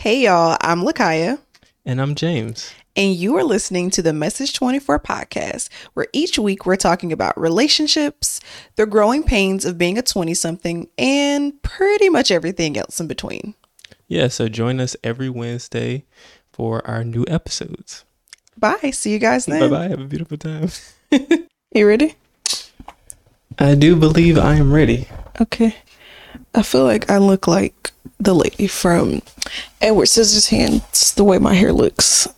Hey y'all, I'm Lakhia, And I'm James. and you are listening to the Message 24 podcast, where each week we're talking about relationships, the growing pains of being a 20 something, and pretty much everything else in between. Yeah, so join us every Wednesday for our new episodes. Bye. See you guys Bye then. bye. Have a beautiful time. You ready? I do believe I am ready. Okay. I feel like I look like the lady from Edward Scissorhands, the way my hair looks.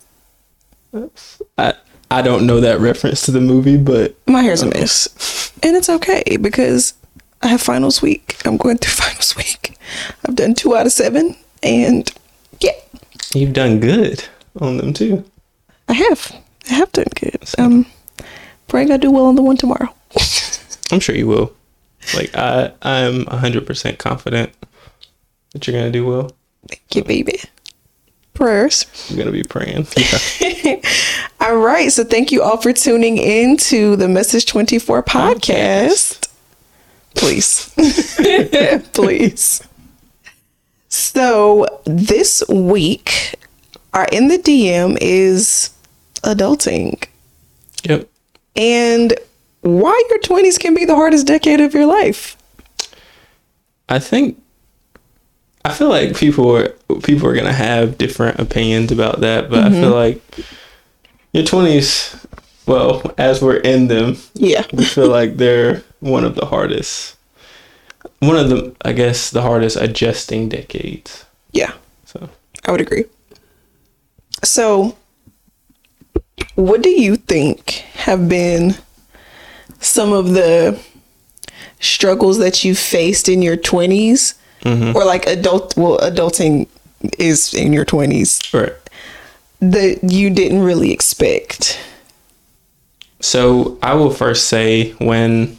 I I don't know that reference to the movie, but My hair's a mess. And it's okay because I have finals week. I'm going through finals week. I've done two out of seven. And yeah, you've done good on them too. I have. I have done good. Um, praying I do well on the one tomorrow. I'm sure you will. Like I I'm 100% confident that you're going to do well. Thank you, baby. Prayers. I'm going to be praying. Yeah. All right. So thank you all for tuning in to the Message 24 podcast. Please. Please. So this week, our in the DM is adulting yep. and why your 20s can be the hardest decade of your life. I think I feel like people are people are gonna have different opinions about that, but I feel mm-hmm. like your twenties, well, as we're in them, Yeah. we feel like they're one of the hardest, one of the I guess the hardest adjusting decades. Yeah. So I would agree. So, what do you think have been some of the struggles that you faced in your 20s or like adult well adulting is in your 20s right. that you didn't really expect? So I will first say when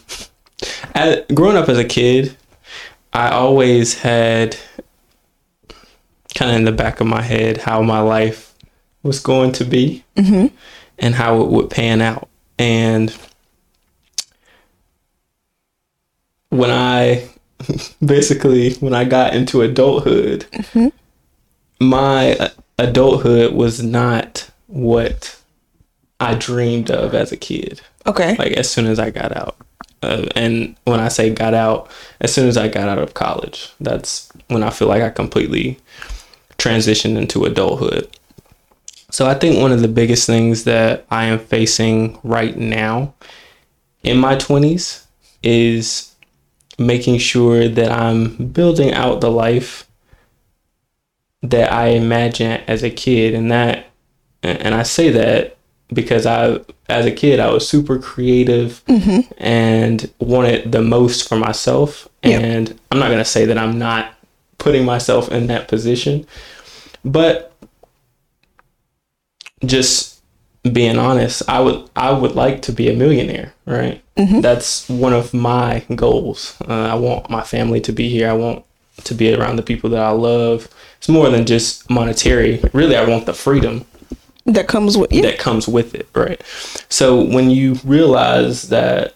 as, growing up as a kid, I always had kind of in the back of my head how my life was going to be mm-hmm. and how it would pan out. And when I basically when I got into adulthood, my uh, adulthood was not what I dreamed of as a kid. Okay. Like as soon as I got out, uh, and when I say got out, as soon as I got out of college, that's when I feel like I completely transitioned into adulthood. So I think one of the biggest things that I am facing right now in my 20s is making sure that I'm building out the life that I imagine as a kid. And that and I say that because I as a kid I was super creative mm-hmm. and wanted the most for myself. Yeah. and I'm not going to say that I'm not putting myself in that position but just being honest I would I would like to be a millionaire right that's one of my goals. Uh, I want my family to be here. I want to be around the people that I love. It's more than just monetary. Really I want the freedom That comes with yeah. that comes with it, right? So when you realize that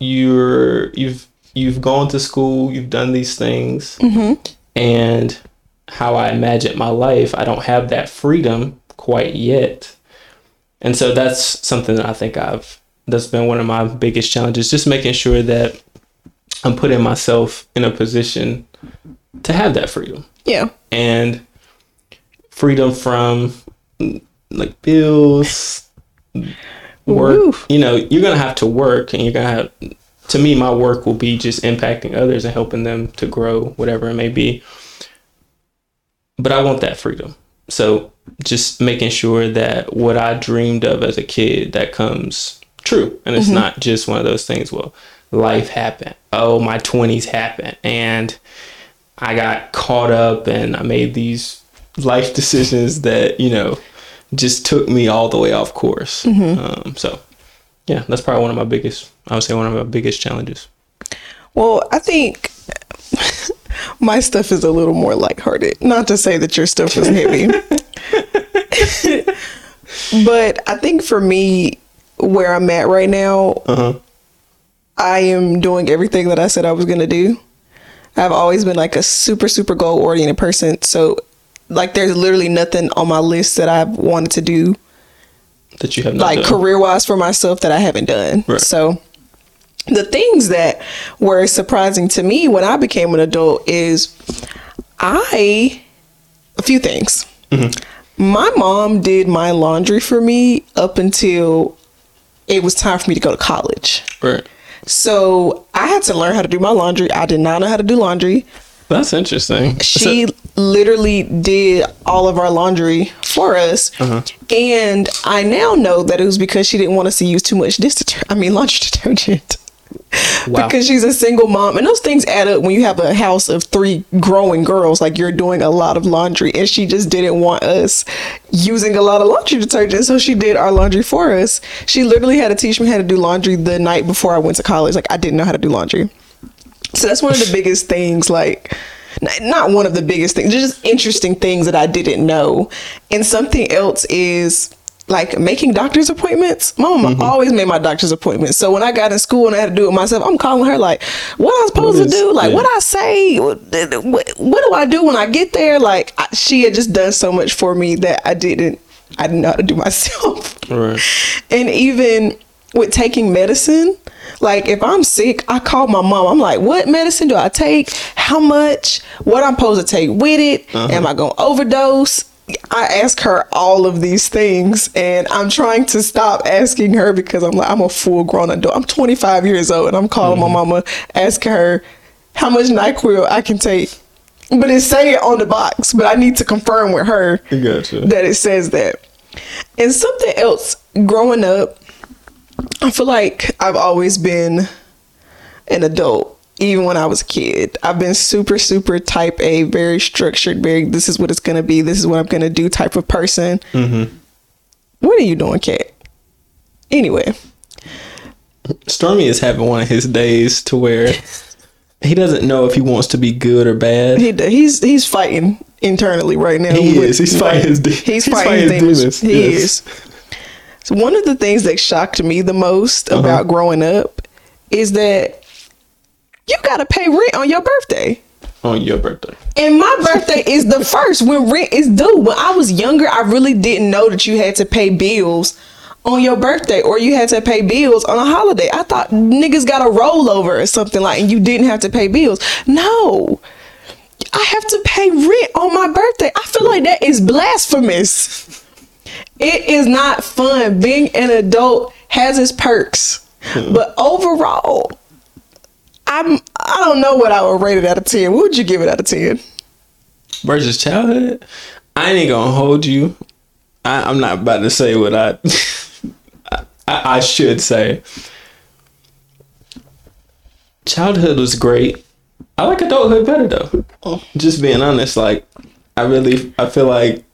you're you've you've gone to school, you've done these things, and how I imagine my life, I don't have that freedom quite yet, and so that's something that I think I've that's been one of my biggest challenges, just making sure that I'm putting myself in a position to have that freedom yeah. and freedom from like bills work Woo. you know you're gonna have to work and you're gonna have to me my work will be just impacting others and helping them to grow whatever it may be but i want that freedom so just making sure that what i dreamed of as a kid that comes true and it's not just one of those things well life happened oh my 20s happened and I got caught up and I made these life decisions that, you know, just took me all the way off course. Um, so, yeah, that's probably one of my biggest, I would say one of my biggest challenges. Well, I think my stuff is a little more lighthearted. Not to say that your stuff is heavy. but I think for me, where I'm at right now, Uh-huh. I am doing everything that I said I was going to do. I've always been like a super, super goal oriented person. So like there's literally nothing on my list that I've wanted to do that you have not like career wise for myself that I haven't done. Right. So the things that were surprising to me when I became an adult is I a few things. My mom did my laundry for me up until it was time for me to go to college. Right. So I had to learn how to do my laundry. I did not know how to do laundry. That's interesting. She literally did all of our laundry for us. Uh-huh. And I now know that it was because she didn't want us to use too much dish. I mean, laundry detergent. Wow. Because she's a single mom. And those things add up when you have a house of three growing girls. Like you're doing a lot of laundry. And she just didn't want us using a lot of laundry detergent. So she did our laundry for us. She literally had to teach me how to do laundry the night before I went to college. Like I didn't know how to do laundry. So that's one of the biggest things, like, not one of the biggest things, just interesting things that I didn't know. And something else is like making doctor's appointments. My mama Mm-hmm. always made my doctor's appointments. So when I got in school and I had to do it myself, I'm calling her like, what I'm supposed What is- to do? Like, yeah. what I say? What, what, what do I do when I get there? Like, I, she had just done so much for me that I didn't, I didn't know how to do myself. Right. And even with taking medicine, like if I'm sick, I call my mom. I'm like, what medicine do I take? How much? What I'm supposed to take with it? Am I going to overdose? I ask her all of these things and I'm trying to stop asking her because I'm like, I'm a full grown adult. I'm 25 years old and I'm calling my mm-hmm. mama, asking her how much NyQuil I can take. But it saying it on the box, but I need to confirm with her Gotcha. that it says that. And something else growing up, I feel like I've always been an adult, even when I was a kid. I've been super, super type A, very structured, very this is what it's gonna be, this is what I'm gonna do type of person. Mm-hmm. What are you doing, Kat? Anyway, Stormy is having one of his days to where he doesn't know if he wants to be good or bad. he he's he's fighting internally right now. He with- is. He's fighting his de- He's he's fighting, fighting his demons. demons. He Yes. is. So one of the things that shocked me the most Uh-huh. about growing up is that you got to pay rent on your birthday. on your birthday. And my birthday is the first when rent is due. When I was younger, I really didn't know that you had to pay bills on your birthday or you had to pay bills on a holiday. I thought niggas got a rollover or something like and you didn't have to pay bills. No. I have to pay rent on my birthday. I feel like that is blasphemous. It is not fun. Being an adult has its perks. Hmm. But overall, I'm I don't know what I would rate it out of 10. What would you give it out of 10? Versus childhood, I ain't gonna hold you. I, I'm not about to say what I, I I should say. Childhood was great. I like adulthood better though. Just being honest, like I really I feel like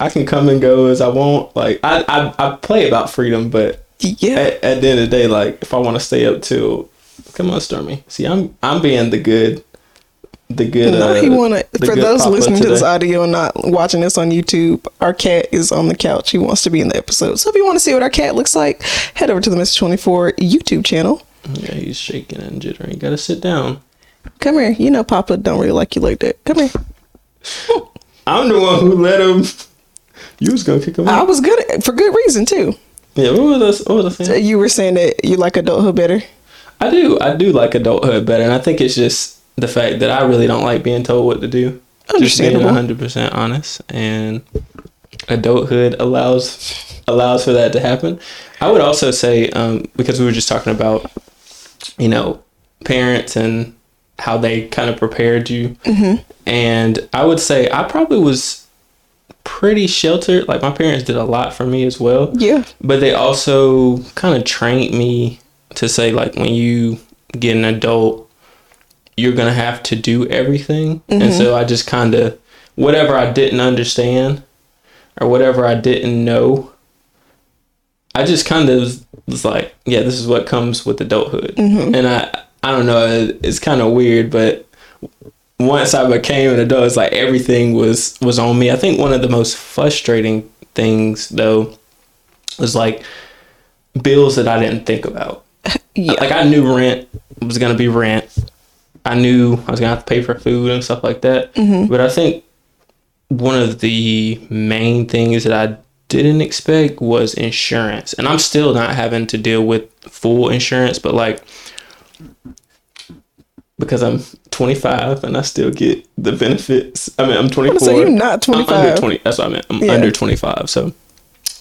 I can come and go as I want. Like I I, I play about freedom, but Yeah. at, at the end of the day, like if I want to stay up till, come on, Stormy. See, I'm I'm being the good, the good. No, uh, he wanna. For those listening to this audio and not watching this on YouTube, our cat is on the couch. He wants to be in the episode. So if you want to see what our cat looks like, head over to the Message Twenty Four YouTube channel. Yeah, he's shaking and jittering. Gotta sit down. Come here. You know Papa don't really like you like that. Come here. I'm the one who let him. You was gonna kick him Out. I was good at, for good reason too. Yeah, what was I, what was I saying? You were saying that you like adulthood better. I do. I do like adulthood better, and I think it's just the fact that I really don't like being told what to do. Just being Understandable. 100 percent honest, and adulthood allows allows for that to happen. I would also say um, because we were just talking about, you know, parents and how they kind of prepared you, and I would say I probably was pretty sheltered. Like my parents did a lot for me as well Yeah. but they also kind of trained me to say like when you get an adult you're gonna have to do everything and mm-hmm. so i just kind of whatever i didn't understand or whatever i didn't know i just kind of was, was like yeah this is what comes with adulthood mm-hmm. and i i don't know it- it's kind of weird but once I became an adult, it's like everything was was on me. I think one of the most frustrating things though was like bills that I didn't think about. Yeah. Like I knew rent was gonna be rent. I knew I was gonna have to pay for food and stuff like that. But I think one of the main things that I didn't expect was insurance. And I'm still not having to deal with full insurance, but like because I'm 25 and I still get the benefits. I mean, I'm 24. So you're not I'm under 25. 20. That's what I meant. I'm Yeah. under 25. So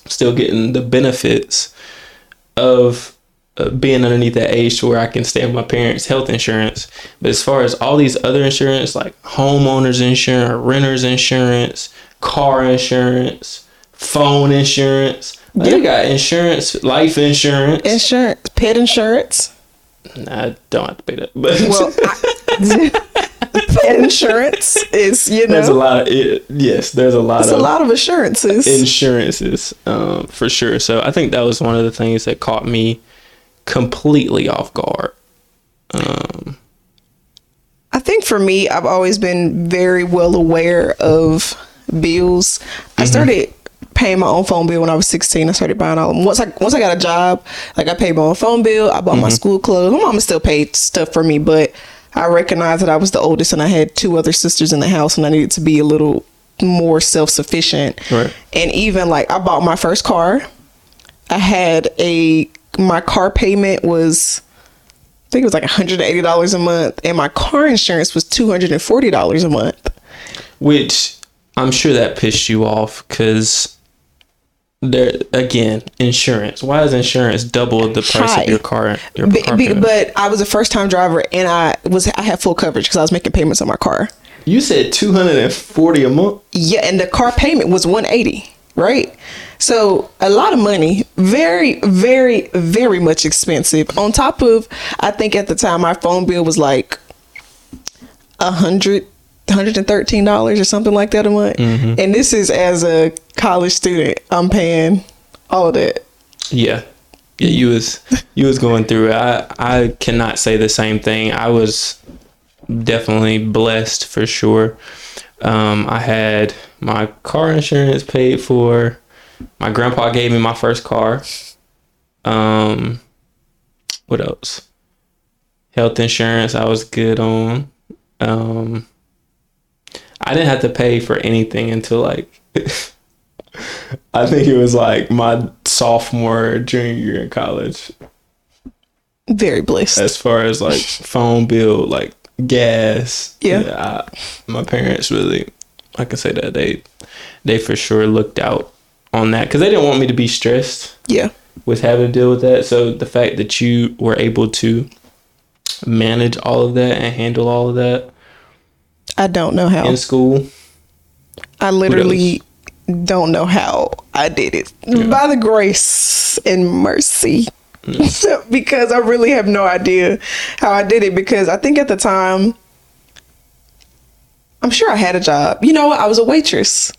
still getting the benefits of being underneath that age to where I can stay with my parents' health insurance. But as far as all these other insurance, like homeowners insurance, renters insurance, car insurance, phone insurance, like, they got insurance, life insurance. Insurance, pet insurance. Nah, I don't have to pay that. But Well, I, pet insurance is you know there's a lot of it, yes, there's a lot it's a lot of assurances. insurances um, for sure. So I think that was one of the things that caught me completely off guard. Um, I think for me, I've always been very well aware of bills. I started paying my own phone bill when I was 16. I started buying all them once I once I got a job, like I paid my own phone bill, I bought my school clothes. My mama still paid stuff for me, but I recognized that I was the oldest and I had two other sisters in the house and I needed to be a little more self-sufficient. Right. And even like I bought my first car. I had a my car payment was I think it was like $180 a month, and my car insurance was $240 a month. which I'm sure that pissed you off because there again insurance. Why is insurance double the price High. of your car? Your Be- car be- but I was a first time driver, and I was I had full coverage because I was making payments on my car. you said 240 a month. Yeah, and the car payment was 180, right? So a lot of money, very, very, very much expensive. On top of, I think at the time my phone bill was like a hundred, hundred and thirteen dollars or something like that a month. And this is as a college student, I'm paying all of that. Yeah. Yeah, you was you was going through it. I I cannot say the same thing. I was definitely blessed for sure. Um, I had my car insurance paid for. My grandpa gave me my first car. Um, what else? Health insurance I was good on. Um, I didn't have to pay for anything until like I think it was like my sophomore junior year in college. Very blessed. As far as like phone bill, like gas. Yeah. I, my parents really, I can say that they, they for sure looked out on that because they didn't want me to be stressed yeah. with having to deal with that. So the fact that you were able to manage all of that and handle all of that I don't know how. in school, I literally don't know how I did it. By the grace and mercy. because I really have no idea how I did it because I think at the time I'm sure I had a job. You know? I was a waitress.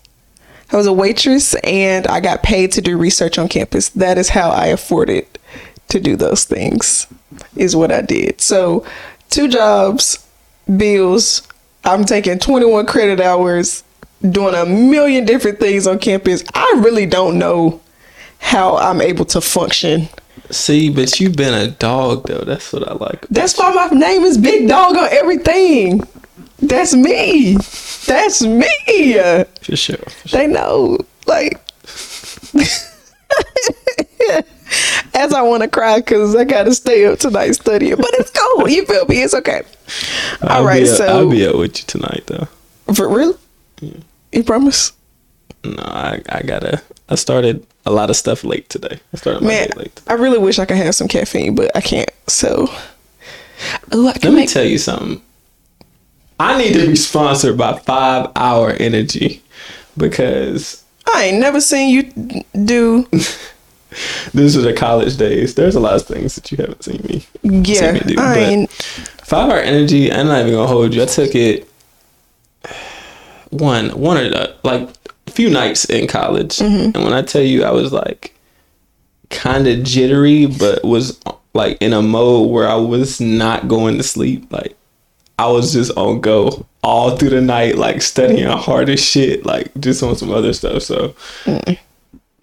I was a waitress and I got paid to do research on campus. That is how I afforded to do those things. Is what I did. So, two jobs, bills, I'm taking 21 credit hours, doing a million different things on campus. I really don't know how I'm able to function. See, but you've been a dog though. That's what I like. That's why my name is Big Dog on everything. That's me. That's me. For sure. For sure. They know. Like, as I want to cry because I got to stay up tonight studying, but it's cool. You feel me? It's okay. All I'll right. up, so, I'll be up with you tonight though. for real? You promise? No, I, I gotta. I started a lot of stuff late today. I started Man, late. I really wish I could have some caffeine, but I can't. So, oh, I can Let me tell you something. I need to be sponsored by Five Hour Energy because I ain't never seen you do. this is the college days. There's a lot of things that you haven't seen me. Yeah, me do, I ain't. Five Hour Energy. I'm not even gonna hold you. I took it one one or the, like a few nights in college, Mm-hmm. and when I tell you, I was like kind of jittery, but was like in a mode where I was not going to sleep. Like I was just on go all through the night, like studying hard as shit, like just on some other stuff. So. Mm.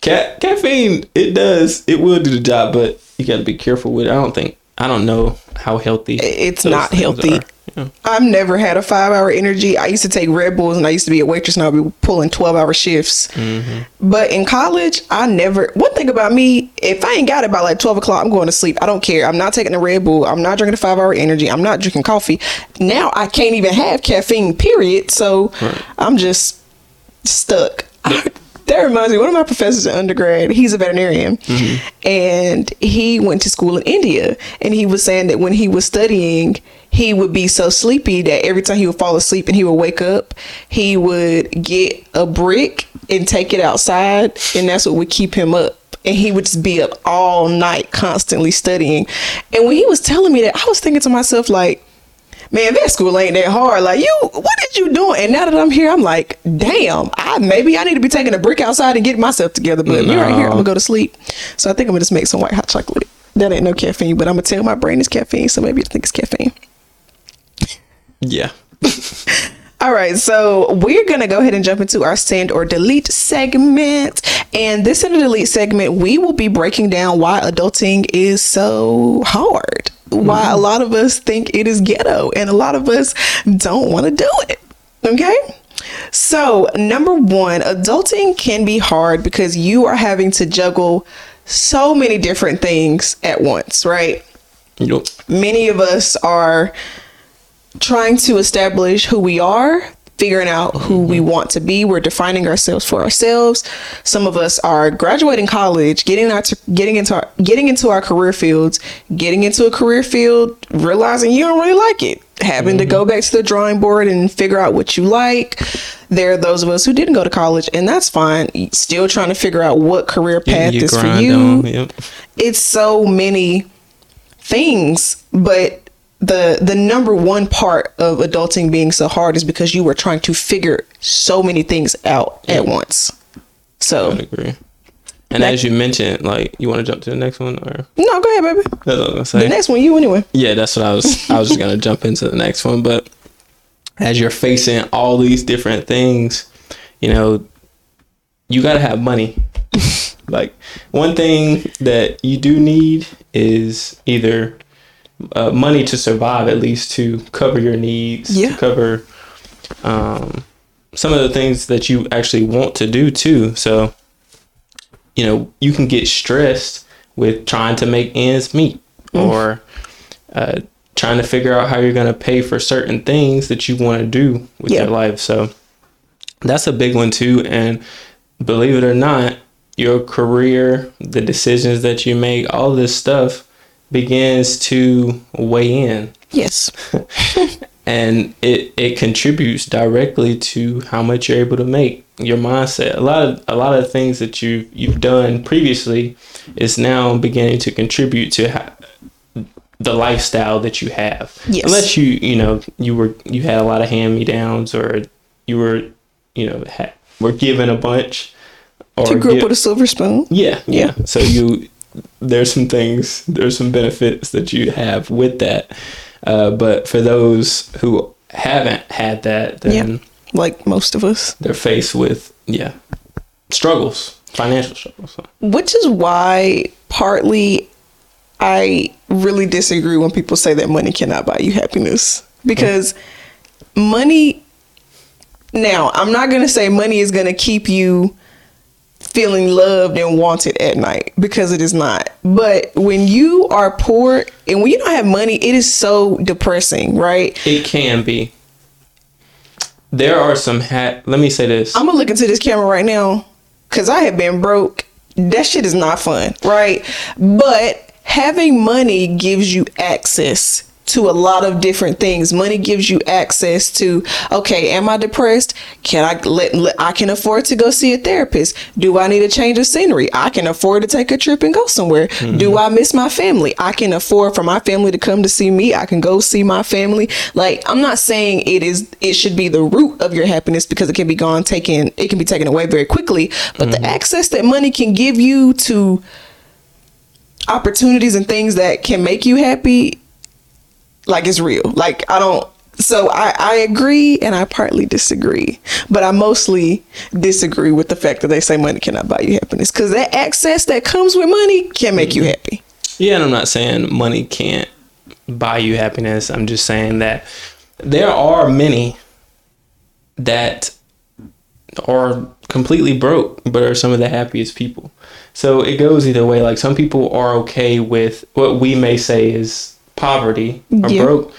Ca- caffeine, it does, it will do the job, but you got to be careful with it. I don't think I don't know how healthy. It's not healthy. Yeah. I've never had a five hour energy. I used to take Red Bulls and I used to be a waitress and I'd be pulling 12 hour shifts. Mm-hmm. But in college, I never, one thing about me, if I ain't got it by like 12 o'clock, I'm going to sleep. I don't care. I'm not taking a Red Bull. I'm not drinking a five hour energy. I'm not drinking coffee. Now I can't even have caffeine, period. So I'm just stuck. that reminds me, one of my professors in undergrad, he's a veterinarian, mm-hmm. and he went to school in India. And he was saying that when he was studying, he would be so sleepy that every time he would fall asleep and he would wake up, he would get a brick and take it outside, and that's what would keep him up. And he would just be up all night, constantly studying. And when he was telling me that, I was thinking to myself, like, man, vet school ain't that hard. Like you, what did you doing? And now that I'm here, I'm like, damn, I maybe I need to be taking a brick outside and getting myself together. But you're right here, I'm gonna go to sleep. So I think I'm gonna just make some white hot chocolate. That ain't no caffeine, but I'm gonna tell my brain it's caffeine, so maybe I think it's caffeine. Yeah. All right, so we're gonna go ahead and jump into our send or delete segment. And this send or delete segment, we will be breaking down why adulting is so hard. Why a mm-hmm. lot of us think it is ghetto, and a lot of us don't want to do it. Okay. So, number one, adulting can be hard because you are having to juggle so many different things at once, right? Yup. many of us are trying to establish who we are figuring out who we mm-hmm. want to be we're defining ourselves for ourselves some of us are graduating college getting our getting into our getting into our career fields getting into a career field realizing you don't really like it having to go mm-hmm. back to the drawing board and figure out what you like. There are those of us who didn't go to college and that's fine. Still trying to figure out what career path is for you. on, Yep. it's so many things but the the number one part of adulting being so hard is because you were trying to figure so many things out at once. So would agree. And as you mentioned, like you want to jump to the next one, or no go ahead baby that's what I was gonna the next one you anyway Yeah, that's what I was. I was just gonna jump into the next one, but as you're facing all these different things, you know, you gotta have money. like one thing that you do need is either uh, money to survive, at least to cover your needs, Yeah. to cover um, some of the things that you actually want to do too. So, you know, you can get stressed with trying to make ends meet or uh, trying to figure out how you're going to pay for certain things that you want to do with Yeah. your life. So that's a big one too. And believe it or not, your career, the decisions that you make, all this stuff begins to weigh in yes and it it contributes directly to how much you're able to make your mindset a lot of a lot of things that you you've done previously is now beginning to contribute to ha- the lifestyle that you have Yes. unless you you know you were you had a lot of hand me downs or you were you know ha- were given a bunch or you grew up with a silver spoon yeah, yeah. So you there's some things, there's some benefits that you have with that. Uh, but for those who haven't had that, then yeah like most of us they're faced with yeah struggles, financial struggles. So. which is why partly I really disagree when people say that money cannot buy you happiness because money now I'm not going to say money is going to keep you feeling loved and wanted at night because it is not but when you are poor and when you don't have money it is so depressing right It can be. There are some hat. Let me say this. I'm gonna look into this camera right now because I have been broke. That shit is not fun, right? But having money gives you access to a lot of different things. Money gives you access to, okay, am I depressed? Can I let, let I can afford to go see a therapist? Do I need a change of scenery? I can afford to take a trip and go somewhere. Mm-hmm. Do I miss my family? I can afford for my family to come to see me. I can go see my family. Like I'm not saying it is it should be the root of your happiness because it can be gone taken it can be taken away very quickly, but the mm-hmm. access that money can give you to opportunities and things that can make you happy like it's real like i don't so I, I agree and I partly disagree, but I mostly disagree with the fact that they say money cannot buy you happiness because that access that comes with money can make you mm-hmm. happy. Yeah, and I'm not saying money can't buy you happiness. I'm just saying that there are many that are completely broke, but are some of the happiest people. So it goes either way. Like some people are okay with what we may say is poverty or Yeah. broke.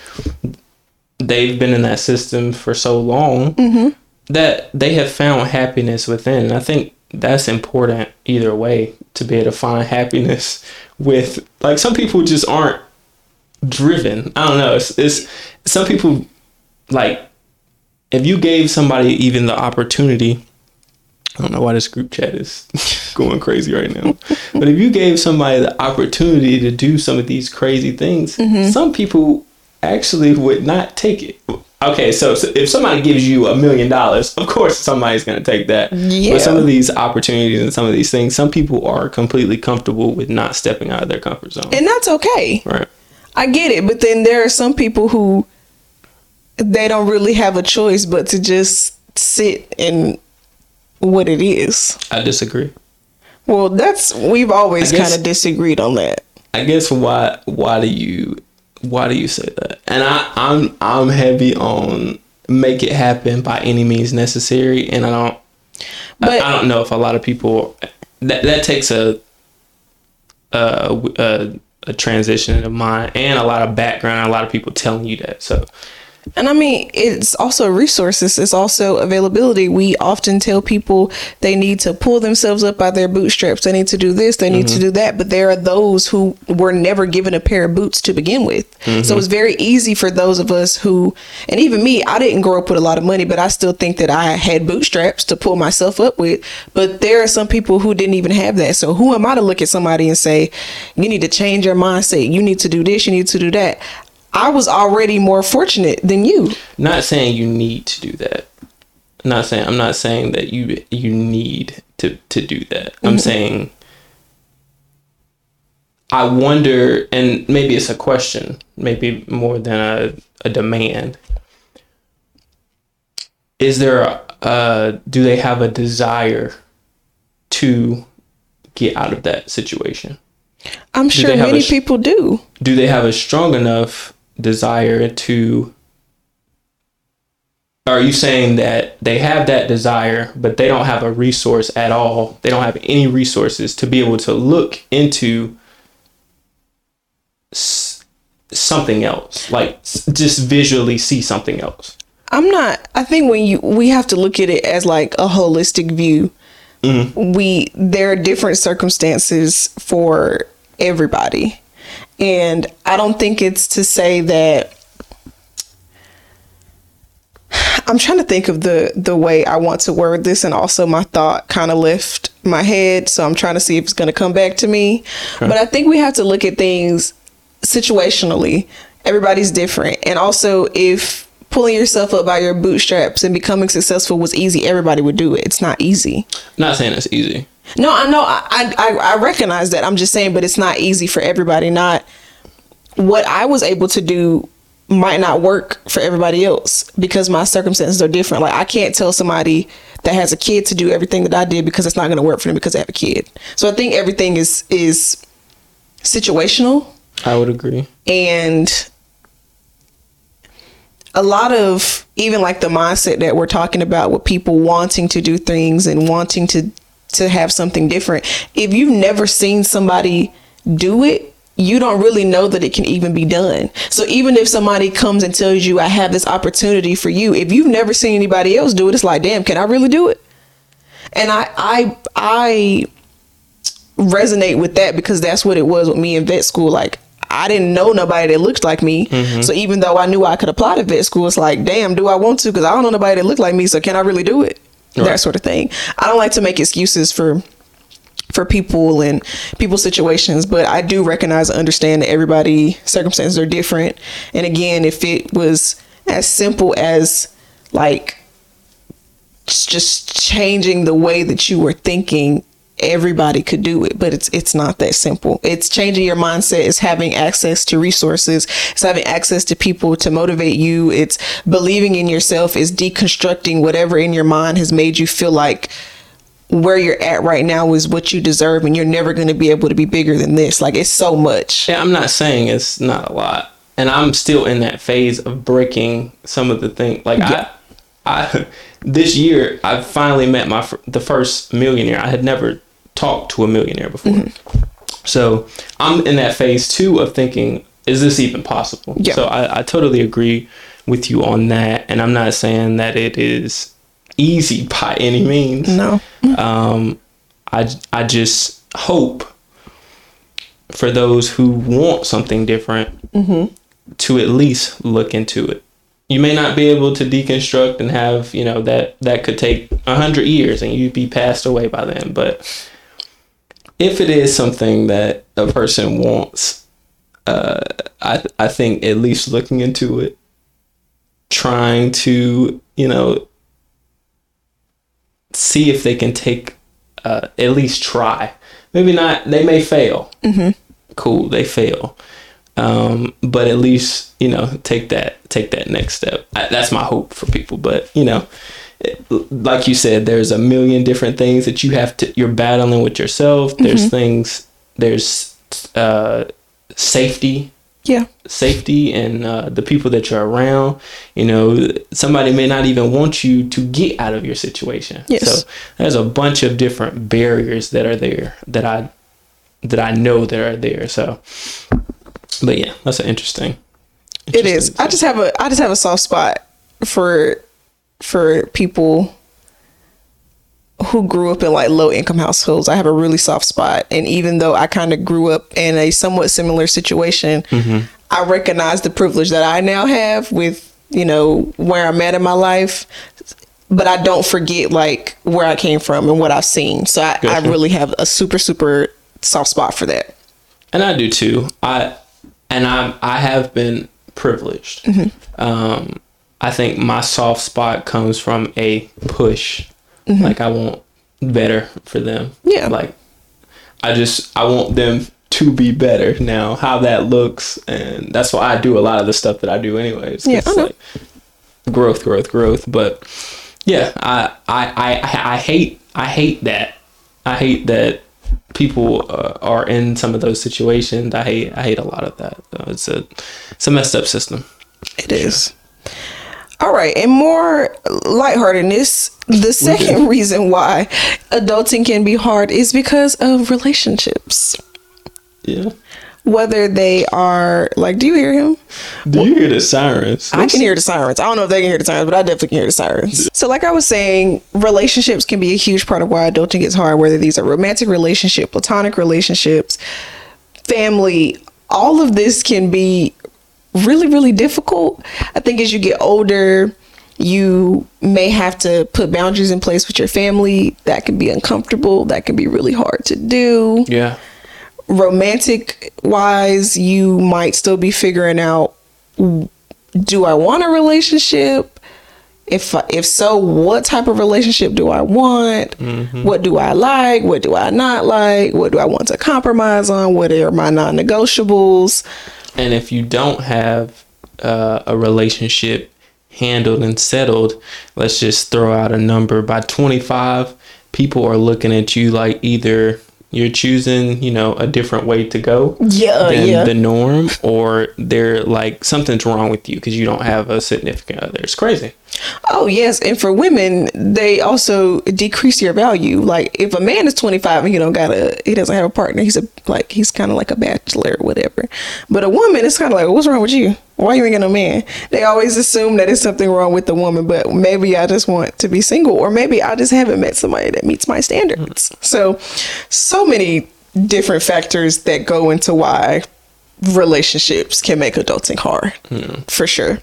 They've been in that system for so long mm-hmm. that they have found happiness within. And I think that's important either way to be able to find happiness with like some people just aren't driven. I don't know. It's, it's some people like if you gave somebody even the opportunity I don't know why this group chat is going crazy right now. But if you gave somebody the opportunity to do some of these crazy things, mm-hmm. some people actually would not take it. Okay, so, so if somebody gives you a million dollars, of course somebody's going to take that. Yeah. But some of these opportunities and some of these things, some people are completely comfortable with not stepping out of their comfort zone. And that's okay. right. I get it, but then there are some people who they don't really have a choice but to just sit in what it is. I disagree. Well, that's we've always kind of disagreed on that. I guess why why do you why do you say that? And I I'm I'm heavy on make it happen by any means necessary, and I don't. But- I, I don't know if a lot of people that that takes a a a, a transition of mind and a lot of background. A lot of people telling you that. So And I mean, it's also resources, it's also availability. We often tell people they need to pull themselves up by their bootstraps. They need to do this, they need to mm-hmm. do that. But there are those who were never given a pair of boots to begin with. So mm-hmm. it's very easy for those of us who, and even me, I didn't grow up with a lot of money, but I still think that I had bootstraps to pull myself up with. But there are some people who didn't even have that. So who am I to look at somebody and say, you need to change your mindset, you need to do this, you need to do that? I was already more fortunate than you. not saying you need to do that. Not saying I'm not saying that you you need to to do that. I'm saying I wonder, and maybe it's a question, maybe more than a, a demand. Is there a, uh, do they have a desire to get out of that situation? I'm sure have a many people do. do they have a strong enough desire to are you saying that they have that desire but they don't have a resource at all they don't have any resources to be able to look into s- something else like s- just visually see something else I'm not. I think when you we have to look at it as like a holistic view. Mm-hmm. We there are different circumstances for everybody, and I don't think it's to say that. I'm trying to think of the the way I want to word this, and also my thought kind of left my head, so I'm trying to see if it's going to come back to me. But I think we have to look at things situationally. Everybody's different, and also if pulling yourself up by your bootstraps and becoming successful was easy, everybody would do it. It's not easy. not saying it's easy No, I know. I, I I recognize that. I'm just saying, but it's not easy for everybody. Not what I was able to do might not work for everybody else because my circumstances are different. Like I can't tell somebody that has a kid to do everything that I did because it's not going to work for them because they have a kid. So I think everything is is situational i would agree and a lot of even like the mindset that we're talking about with people wanting to do things and wanting to to have something different if you've never seen somebody do it you don't really know that it can even be done so even if somebody comes and tells you i have this opportunity for you if you've never seen anybody else do it it's like damn can i really do it and i i i resonate with that because that's what it was with me in vet school. Like I didn't know nobody that looked like me. Mm-hmm. So even though I knew I could apply to vet school, it's like, damn, do I want to? Because I don't know nobody that looked like me. So can I really do it? That sort of thing. I don't like to make excuses for for people and people's situations, but I do recognize and understand that everybody circumstances are different. And again, if it was as simple as like just changing the way that you were thinking everybody could do it but it's it's not that simple it's changing your mindset it's having access to resources it's having access to people to motivate you it's believing in yourself it's deconstructing whatever in your mind has made you feel like where you're at right now is what you deserve and you're never going to be able to be bigger than this. Like it's so much. Yeah, I'm not saying it's not a lot, and I'm still in that phase of breaking some of the things. Like Yeah. I, I this year I finally met my the first millionaire. I had never talked to a millionaire before, Mm-hmm. so I'm in that phase too of thinking, is this even possible? Yeah. So I, I totally agree with you on that, and I'm not saying that it is easy by any means. No. Um, I I just hope for those who want something different to at least look into it. You may not be able to deconstruct and have you know that that could take a hundred years and you'd be passed away by then. But if it is something that a person wants, uh, I I think at least looking into it, trying to you know see if they can take uh, at least try. Maybe not. They may fail. Mm-hmm. Cool. They fail. Um, but at least you know take that take that next step. I, that's my hope for people. But you know, like you said, there's a million different things that you have to. You're battling with yourself. There's things. There's uh, safety Yeah. safety and uh, the people that you're around. You know, somebody may not even want you to get out of your situation. Yes. So there's a bunch of different barriers that are there that I that I know that are there. So, but yeah, that's an interesting. It is. I just have a I just have a soft spot for for people who grew up in like low income households. I have a really soft spot and even though I kind of grew up in a somewhat similar situation, I recognize the privilege that I now have with, you know, where I'm at in my life. But I don't forget like where I came from and what I've seen. So I, I really have a super, super soft spot for that. and I do too. I and I I have been privileged. Mm-hmm. Um, I think my soft spot comes from a push. Like I want better for them. Mm-hmm. Yeah. Like I just I want them to be better. Now how that looks, and that's why I do a lot of the stuff that I do anyways. Yeah, I know. like growth, growth, growth. But yeah, I I I, I hate I hate that. I hate that people uh, are in some of those situations. I hate I hate a lot of that. So it's a it's a messed up system. It is. All right, and more lightheartedness. The second reason why adulting can be hard is because of relationships. Yeah. Whether they are like, do you hear him? Do you hear the sirens? I can hear the sirens. I don't know if they can hear the sirens, but I definitely can hear the sirens. So, like I was saying, relationships can be a huge part of why adulting gets hard. Whether these are romantic relationship, platonic relationships, family, all of this can be really, really difficult. I think as you get older, you may have to put boundaries in place with your family. That can be uncomfortable. That can be really hard to do Yeah. romantic wise, you might still be figuring out do I want a relationship? If if so, what type of relationship do I want? Mm-hmm. What do I like? What do I not like? What do I want to compromise on? What are my non-negotiables? And if you don't have uh, a relationship handled and settled, let's just throw out a number. By 25, people are looking at you like either you're choosing, you know, a different way to go Yeah, than yeah. the norm, or they're like something's wrong with you because you don't have a significant other. It's crazy. Oh yes, and for women, they also decrease your value. Like if a man is twenty five and he don't got a, he doesn't have a partner. He's a like he's kind of like a bachelor or whatever. But a woman, it's kind of like, what's wrong with you? Why you ain't got no man? They always assume that it's something wrong with the woman, but maybe I just want to be single, or maybe I just haven't met somebody that meets my standards. So, so many different factors that go into why relationships can make adulting hard, hmm. for sure.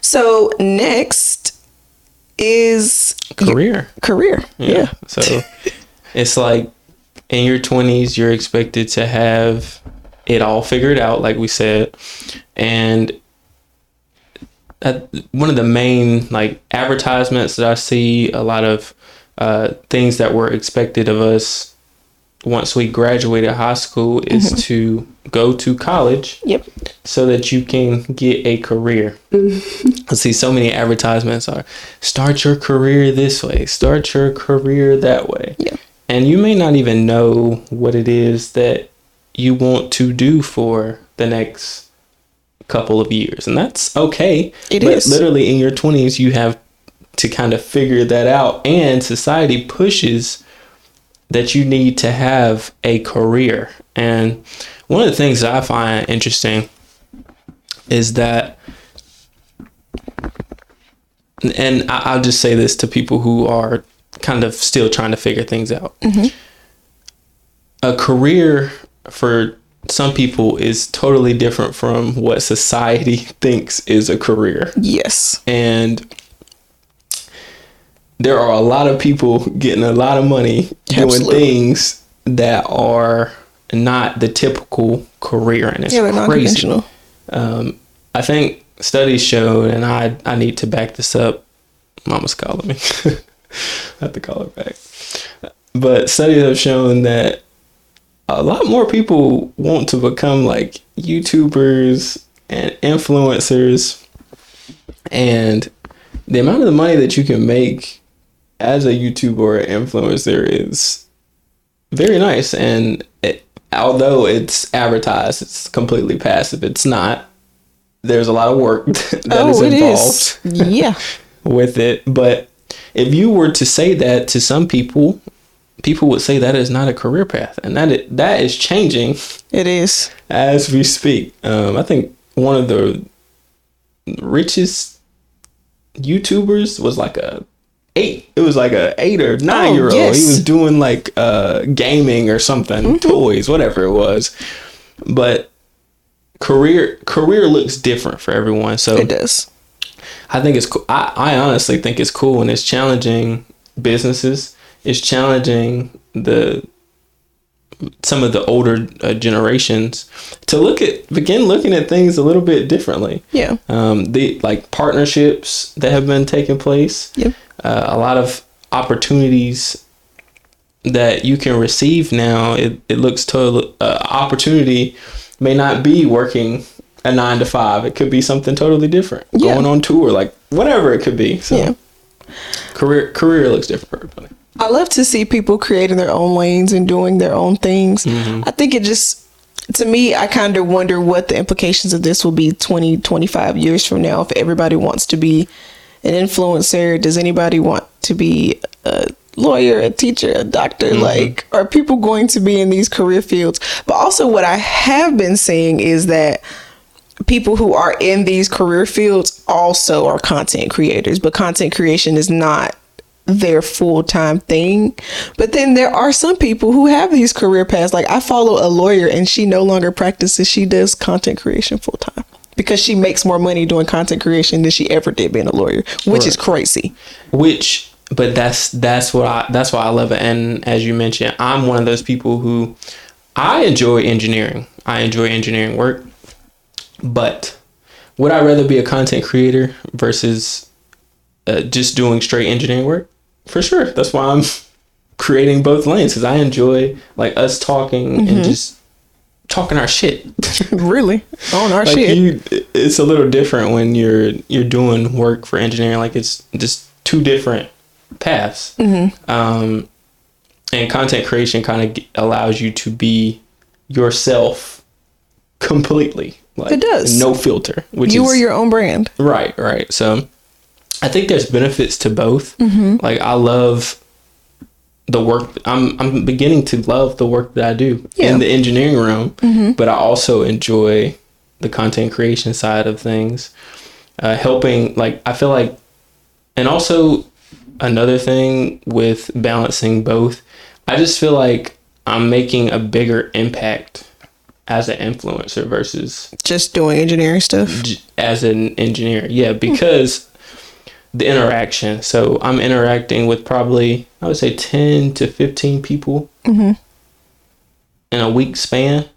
So next is Career. career. Yeah. So it's like in your 20s, you're expected to have it all figured out, like we said. And that, one of the main like advertisements that I see, a lot of uh, things that were expected of us once we graduated high school is mm-hmm. to go to college Yep. so that you can get a career. I see so many advertisements are start your career this way, start your career that way. Yeah. And you may not even know what it is that you want to do for the next couple of years. And that's okay. It but is. literally in your 20s you have to kind of figure that out and society pushes that you need to have a career. And one of the things that I find interesting is that, and I'll just say this to people who are kind of still trying to figure things out. Mm-hmm. A career for some people is totally different from what society thinks is a career. Yes. And there are a lot of people getting a lot of money doing things that are not the typical career, and it's Yeah, they're crazy. non-conventional. Um, I think studies showed, and I I need to back this up. Mama's calling me. I have to call her back. But studies have shown that a lot more people want to become like YouTubers and influencers, and the amount of the money that you can make as a YouTuber or influencer is very nice. And it, although it's advertised, it's completely passive. It's not. There's a lot of work that is oh, it involved is. Yeah. with it. But if you were to say that to some people, people would say that is not a career path, and that it, that is changing It is. as we speak. Um, I think one of the richest YouTubers was like a. It was like a eight or nine Oh, year old. yes. He was doing like uh, gaming or something, toys, whatever it was. But career career looks different for everyone. So It does. I think it's cool. I, I honestly think it's cool and it's challenging businesses. It's challenging the some of the older uh, generations to look at begin looking at things a little bit differently. Yeah. Um, the like partnerships that have been taking place. Yep. Uh, a lot of opportunities that you can receive now. It it looks total uh, opportunity may not be working a nine to five. It could be something totally different. Yeah. Going on tour, like whatever it could be. So Yeah. career career looks different for everybody. I love to see people creating their own lanes and doing their own things. Mm-hmm. I think it just, to me, I kind of wonder what the implications of this will be 20, 25 years from now. If everybody wants to be an influencer, does anybody want to be a lawyer, a teacher, a doctor? Mm-hmm. Like, are people going to be in these career fields? But also, what I have been seeing is that people who are in these career fields also are content creators, but content creation is not their full time thing. But then there are some people who have these career paths. Like I follow a lawyer and she no longer practices, she does content creation full time because she makes more money doing content creation than she ever did being a lawyer, which is crazy. which but that's that's what I that's why I love it and as you mentioned I'm one of those people who I enjoy engineering I enjoy engineering work but would I rather be a content creator versus uh, just doing straight engineering work for sure that's why I'm creating both lanes because I enjoy like us talking and just talking our shit really? On our like shit. you it's a little different when you're you're doing work for engineering like it's just two different paths Mm-hmm. um and content creation kind of allows you to be yourself completely like It does. no filter which you is were your own brand. right right so i think there's benefits to both Mm-hmm. like i love the work i'm i'm beginning to love the work that i do Yeah. in the engineering room, Mm-hmm. but i also enjoy the content creation side of things uh, helping like i feel like and also another thing with balancing both i just feel like i'm making a bigger impact as an influencer versus Just doing engineering stuff. as an engineer. Yeah, because the interaction. So I'm interacting with probably I would say ten to fifteen people mm-hmm. in a week span.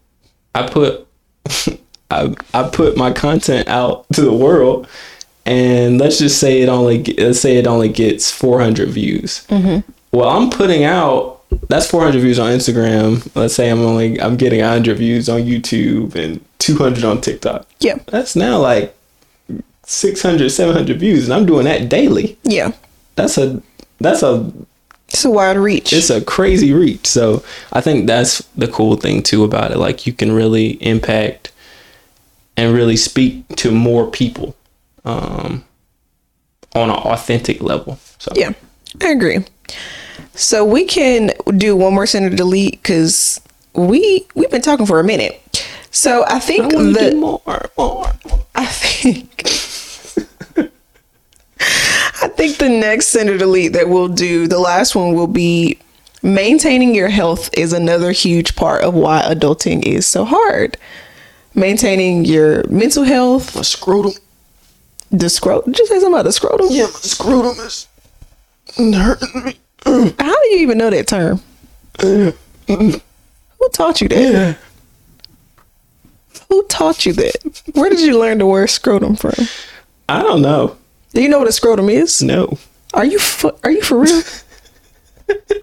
I put I I put my content out to the world, and let's just say it only let's say it only gets 400 views. Mm-hmm. Well, I'm putting out that's 400 views on Instagram. Let's say I'm only I'm getting 100 views on YouTube and 200 on TikTok. Yeah. That's now like 600, 700 views, and I'm doing that daily. Yeah. That's a that's a It's a wide reach. it's a crazy reach. So I think that's the cool thing too about it. Like you can really impact and really speak to more people um, on an authentic level. So Yeah, I agree. So we can do one more center delete because we we've been talking for a minute. So I I think do the more, more. I think I think the next center delete that we'll do, the last one will be maintaining your health is another huge part of why adulting is so hard. Maintaining your mental health, My scrotum. the scrotum. Did you say something about the scrotum? Yeah, my scrotum is hurting me. How do you even know that term? Who taught you that? Yeah. Who taught you that? Where did you learn the word scrotum from? I don't know. Do you know what a scrotum is? No. Are you fu- are you for real?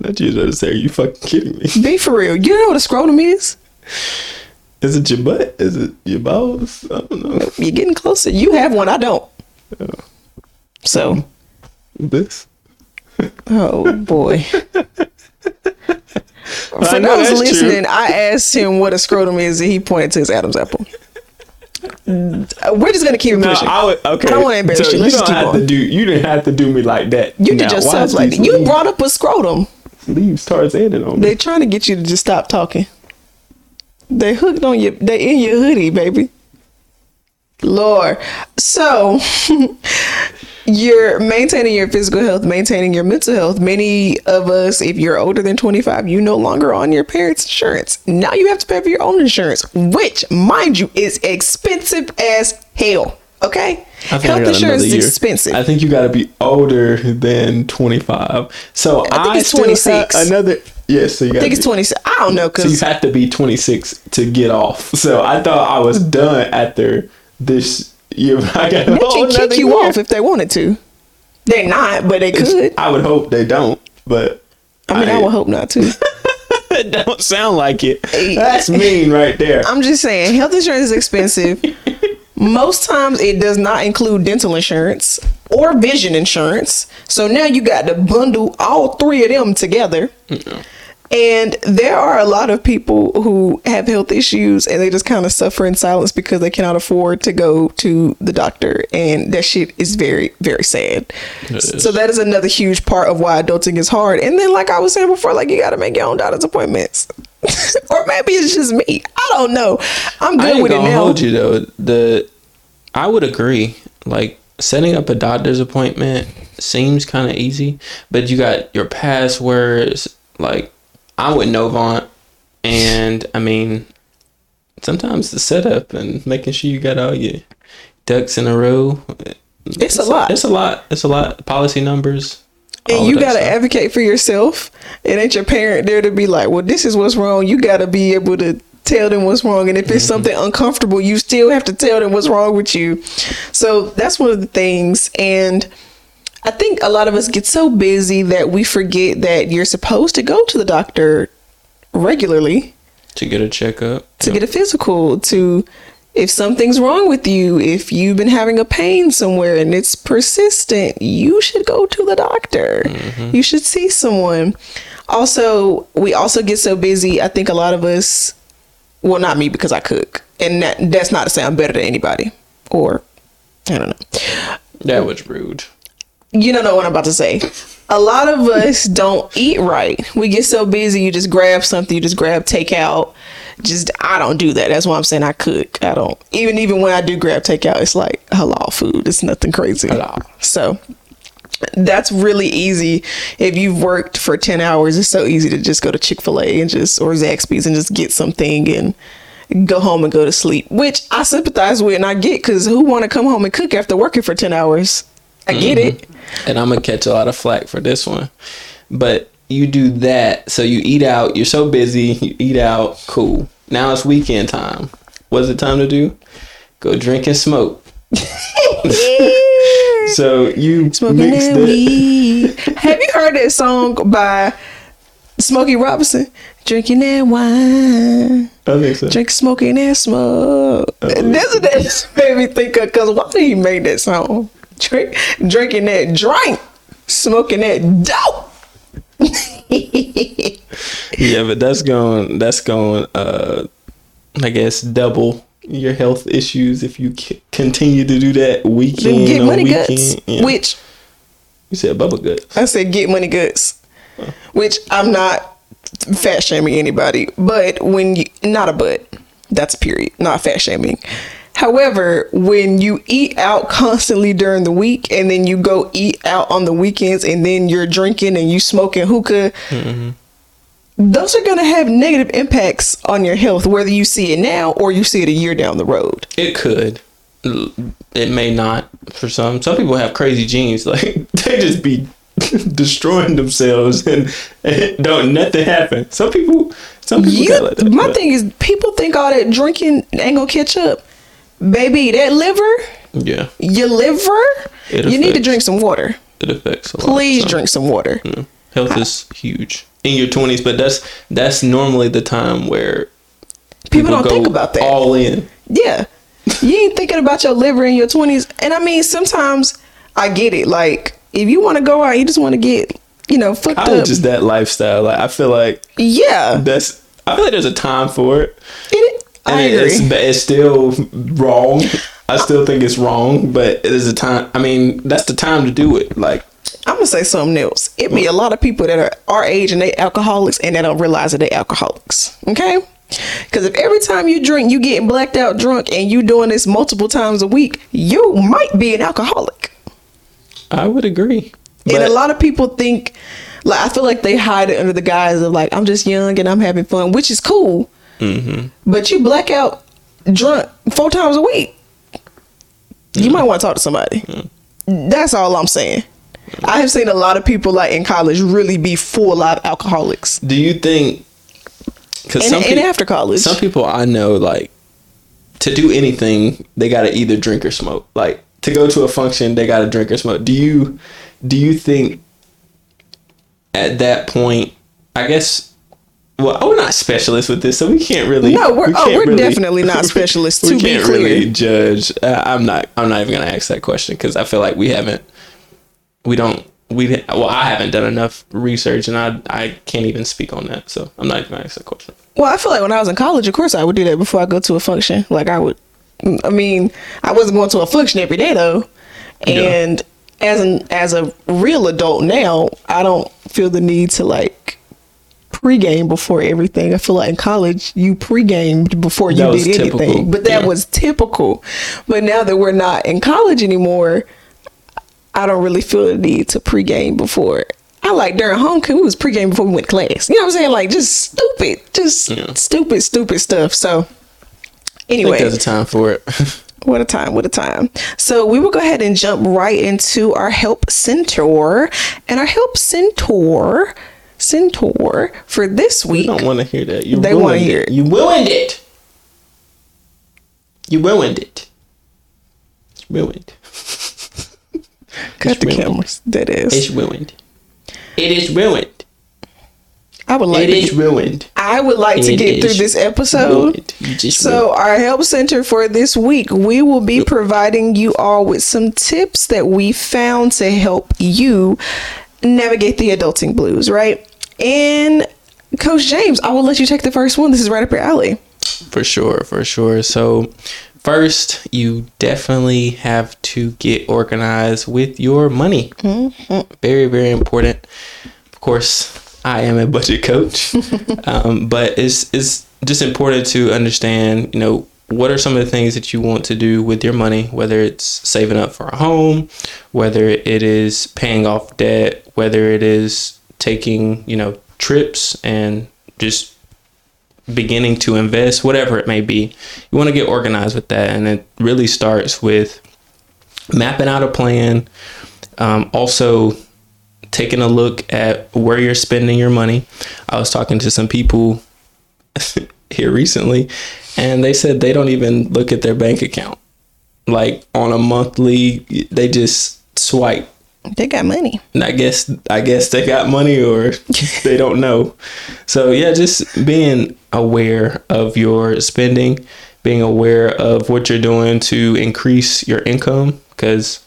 Not you to say, are you fucking kidding me? Be for real. You know what a scrotum is? Is it your butt? Is it your balls? I don't know. You're getting closer. You have one. I don't. Oh. So, This? oh boy. For those that's true. listening, I asked him what a scrotum is, and he pointed to his Adam's apple. We're just gonna keep No, pushing. I would. Okay. I don't want to embarrass so you. Let's you don't have going. to do. You didn't have to do me like that. You Now, did just why sounds is like that. You brought up a scrotum. leaves Tarzan on me. They trying to get you to just stop talking. They hooked on you. They in your hoodie, baby. Lord. So you're maintaining your physical health, maintaining your mental health. Many of us, if you're older than 25, you no longer on your parents' insurance. Now you have to pay for your own insurance, which, mind you, is expensive as hell. Okay? I think Health insurance is expensive. I think you got to be older than 25. So I, think it's 26. Another. Yes, so you got I think it's 26. I don't know So you because have to be 26 to get off. So I thought I was done after this year. I got they whole can kick you year. off if they wanted to. They're not, but they could. I would hope they don't, but I mean, I, would hope not to. it don't sound like it. That's mean right there. I'm just saying, health insurance is expensive. Most times, it does not include dental insurance or vision insurance. So now you got to bundle all three of them together. And there are a lot of people who have health issues and they just kind of suffer in silence because they cannot afford to go to the doctor. And that shit is very, very sad. So that is another huge part of why adulting is hard. And then, like I was saying before, like you got to make your own doctor's appointments. or maybe it's just me. I don't know. I'm good with it now. hold you though. The I would agree. Like setting up a doctor's appointment seems kind of easy, but you got your passwords. Like I'm with Novant, and I mean, sometimes the setup and making sure you got all your ducks in a row. It's a lot. It's a lot. It's a lot. Policy numbers. and you got to advocate for yourself. It ain't your parent there to be like, well, this is what's wrong. You got to be able to tell them what's wrong. And if Mm-hmm. it's something uncomfortable, you still have to tell them what's wrong with you. So that's one of the things. And I think a lot of us get so busy that we forget that you're supposed to go to the doctor regularly to get a checkup. to get a physical to if something's wrong with you if you've been having a pain somewhere and it's persistent you should go to the doctor. Mm-hmm. You should see someone. Also we also get so busy i think a lot of us well not me because i cook and that, that's not to say i'm better than anybody or i don't know. That was rude. You don't know what I'm about to say. A lot of us don't eat right. We get so busy, you just grab something, you just grab takeout. Just I don't do that. That's why I'm saying I cook. I don't even even when I do grab takeout, it's like halal food. It's nothing crazy. Halal. So that's really easy. If you've worked for ten hours, it's so easy to just go to Chick Fil A and just or Zaxby's and just get something and go home and go to sleep. Which I sympathize with and I get because who want to come home and cook after working for ten hours? I get mm-hmm. it. And I'm gonna catch a lot of flack for this one. But you do that, so you eat out. You're so busy, you eat out. Cool. Now it's weekend time. What's it time to do? Go drink and smoke. So you Smoking mix that weed. Have you heard that song by Smokey Robinson, drinking that wine, I think so. drink smoking that smoke. That's what that made me think of. Cause why did he make that song? Drink, drinking that drink, smoking that dope. Yeah, but that's going. That's going. Uh, I guess double your health issues if you c- continue to do that weekend Get on money weekend. guts, Yeah. which you said bubble guts. I said get money goods, which I'm not fat shaming anybody, but when you not a but, that's period, not fat shaming. However, when you eat out constantly during the week and then you go eat out on the weekends and then you're drinking and you smoking hookah, mm-hmm. those are going to have negative impacts on your health, whether you see it now or you see it a year down the road. It could. It may not for some. Some people have crazy genes. Like they just be destroying themselves and, and don't nothing happen. Some people. Some people You, like that. my but- thing is, people think all that drinking ain't gonna catch up. Baby, that liver, Yeah, your liver, It you need to drink some water. it affects a lot. Please drink some water. yeah. Health is huge in your twenties, but that's that's normally the time where People don't think about that. All in. Yeah. you ain't thinking about your liver in your 20s. And I mean, sometimes I get it. Like, if you want to go out, you just want to get, you know, fucked I up. just that lifestyle. Like I feel like yeah. that's. I feel like there's a time for it. It- I agree. it's, it's still wrong. I still think it's wrong, but it is a time. I mean, that's the time to do it. Like, I'm gonna say something else. It be a lot of people that are our age and they alcoholics and they don't realize that they're alcoholics. Okay? Because if every time you drink, you getting blacked out drunk and you doing this multiple times a week, you might be an alcoholic. I would agree. and a lot of people think, like, I feel like they hide it under the guise of like, I'm just young and I'm having fun, which is cool. Mm-hmm. But you black out drunk four times a week. You might want to talk to somebody. That's all I'm saying. I have seen a lot of people like in college really be full out alcoholics, Do you think? Because some and peop- after college, some people I know like to do anything they got to either drink or smoke. Like to go to a function, they got to drink or smoke. Do you do you think at that point? I guess. Well, we're not specialists with this, so we can't really. No, we're- we oh, we're definitely not specialists, we to be can't really judge. Uh, I'm not. I'm not even gonna ask that question because I feel like we haven't. We don't. We well, I haven't done enough research, and I I can't even speak on that. So I'm not even gonna ask that question. well, I feel like when I was in college, of course, I would do that before I go to a function. Like I would, I mean, I wasn't going to a function every day though, and as an as a real adult now, I don't feel the need to like pregame before everything. I feel like in college you pregamed before you That did typical, anything, but that yeah. was typical. But now that we're not in college anymore, I don't really feel the need to pregame before. I like during homecoming, we was pregame before we went to class. You know what I'm saying? Like just stupid, just Yeah. stupid, stupid stuff. So anyway, there's a time for it. what a time, what a time. So we will go ahead and jump right into our help centaur. And our help centaur, centaur for this week. don't want to hear that. You They wanna hear it. You ruined it. You ruined it. It's ruined. Cut the ruined. cameras. That is. It's ruined. It is ruined. I would like It to is ruined. I would like to get through this episode. ruined. So, our help center for this week, we will be providing you all with some tips that we found to help you navigate the adulting blues, right? And Coach James, I will let you take the first one. This is right up your alley. For sure, for sure. So, first, you definitely have to get organized with your money. Very, very important. Of course, I am a budget coach, um, but it's it's just important to understand. You know, what are some of the things that you want to do with your money? Whether it's saving up for a home, whether it is paying off debt, whether it is taking you know trips and just beginning to invest, whatever it may be. You want to get organized with that. And it really starts with mapping out a plan. Um, also, taking a look at where you're spending your money. I was talking to some people here recently, and they said they don't even look at their bank account. Like on a monthly, they just swipe They got money. And I guess I guess they got money or they don't know. So yeah, just being aware of your spending, being aware of what you're doing to increase your income because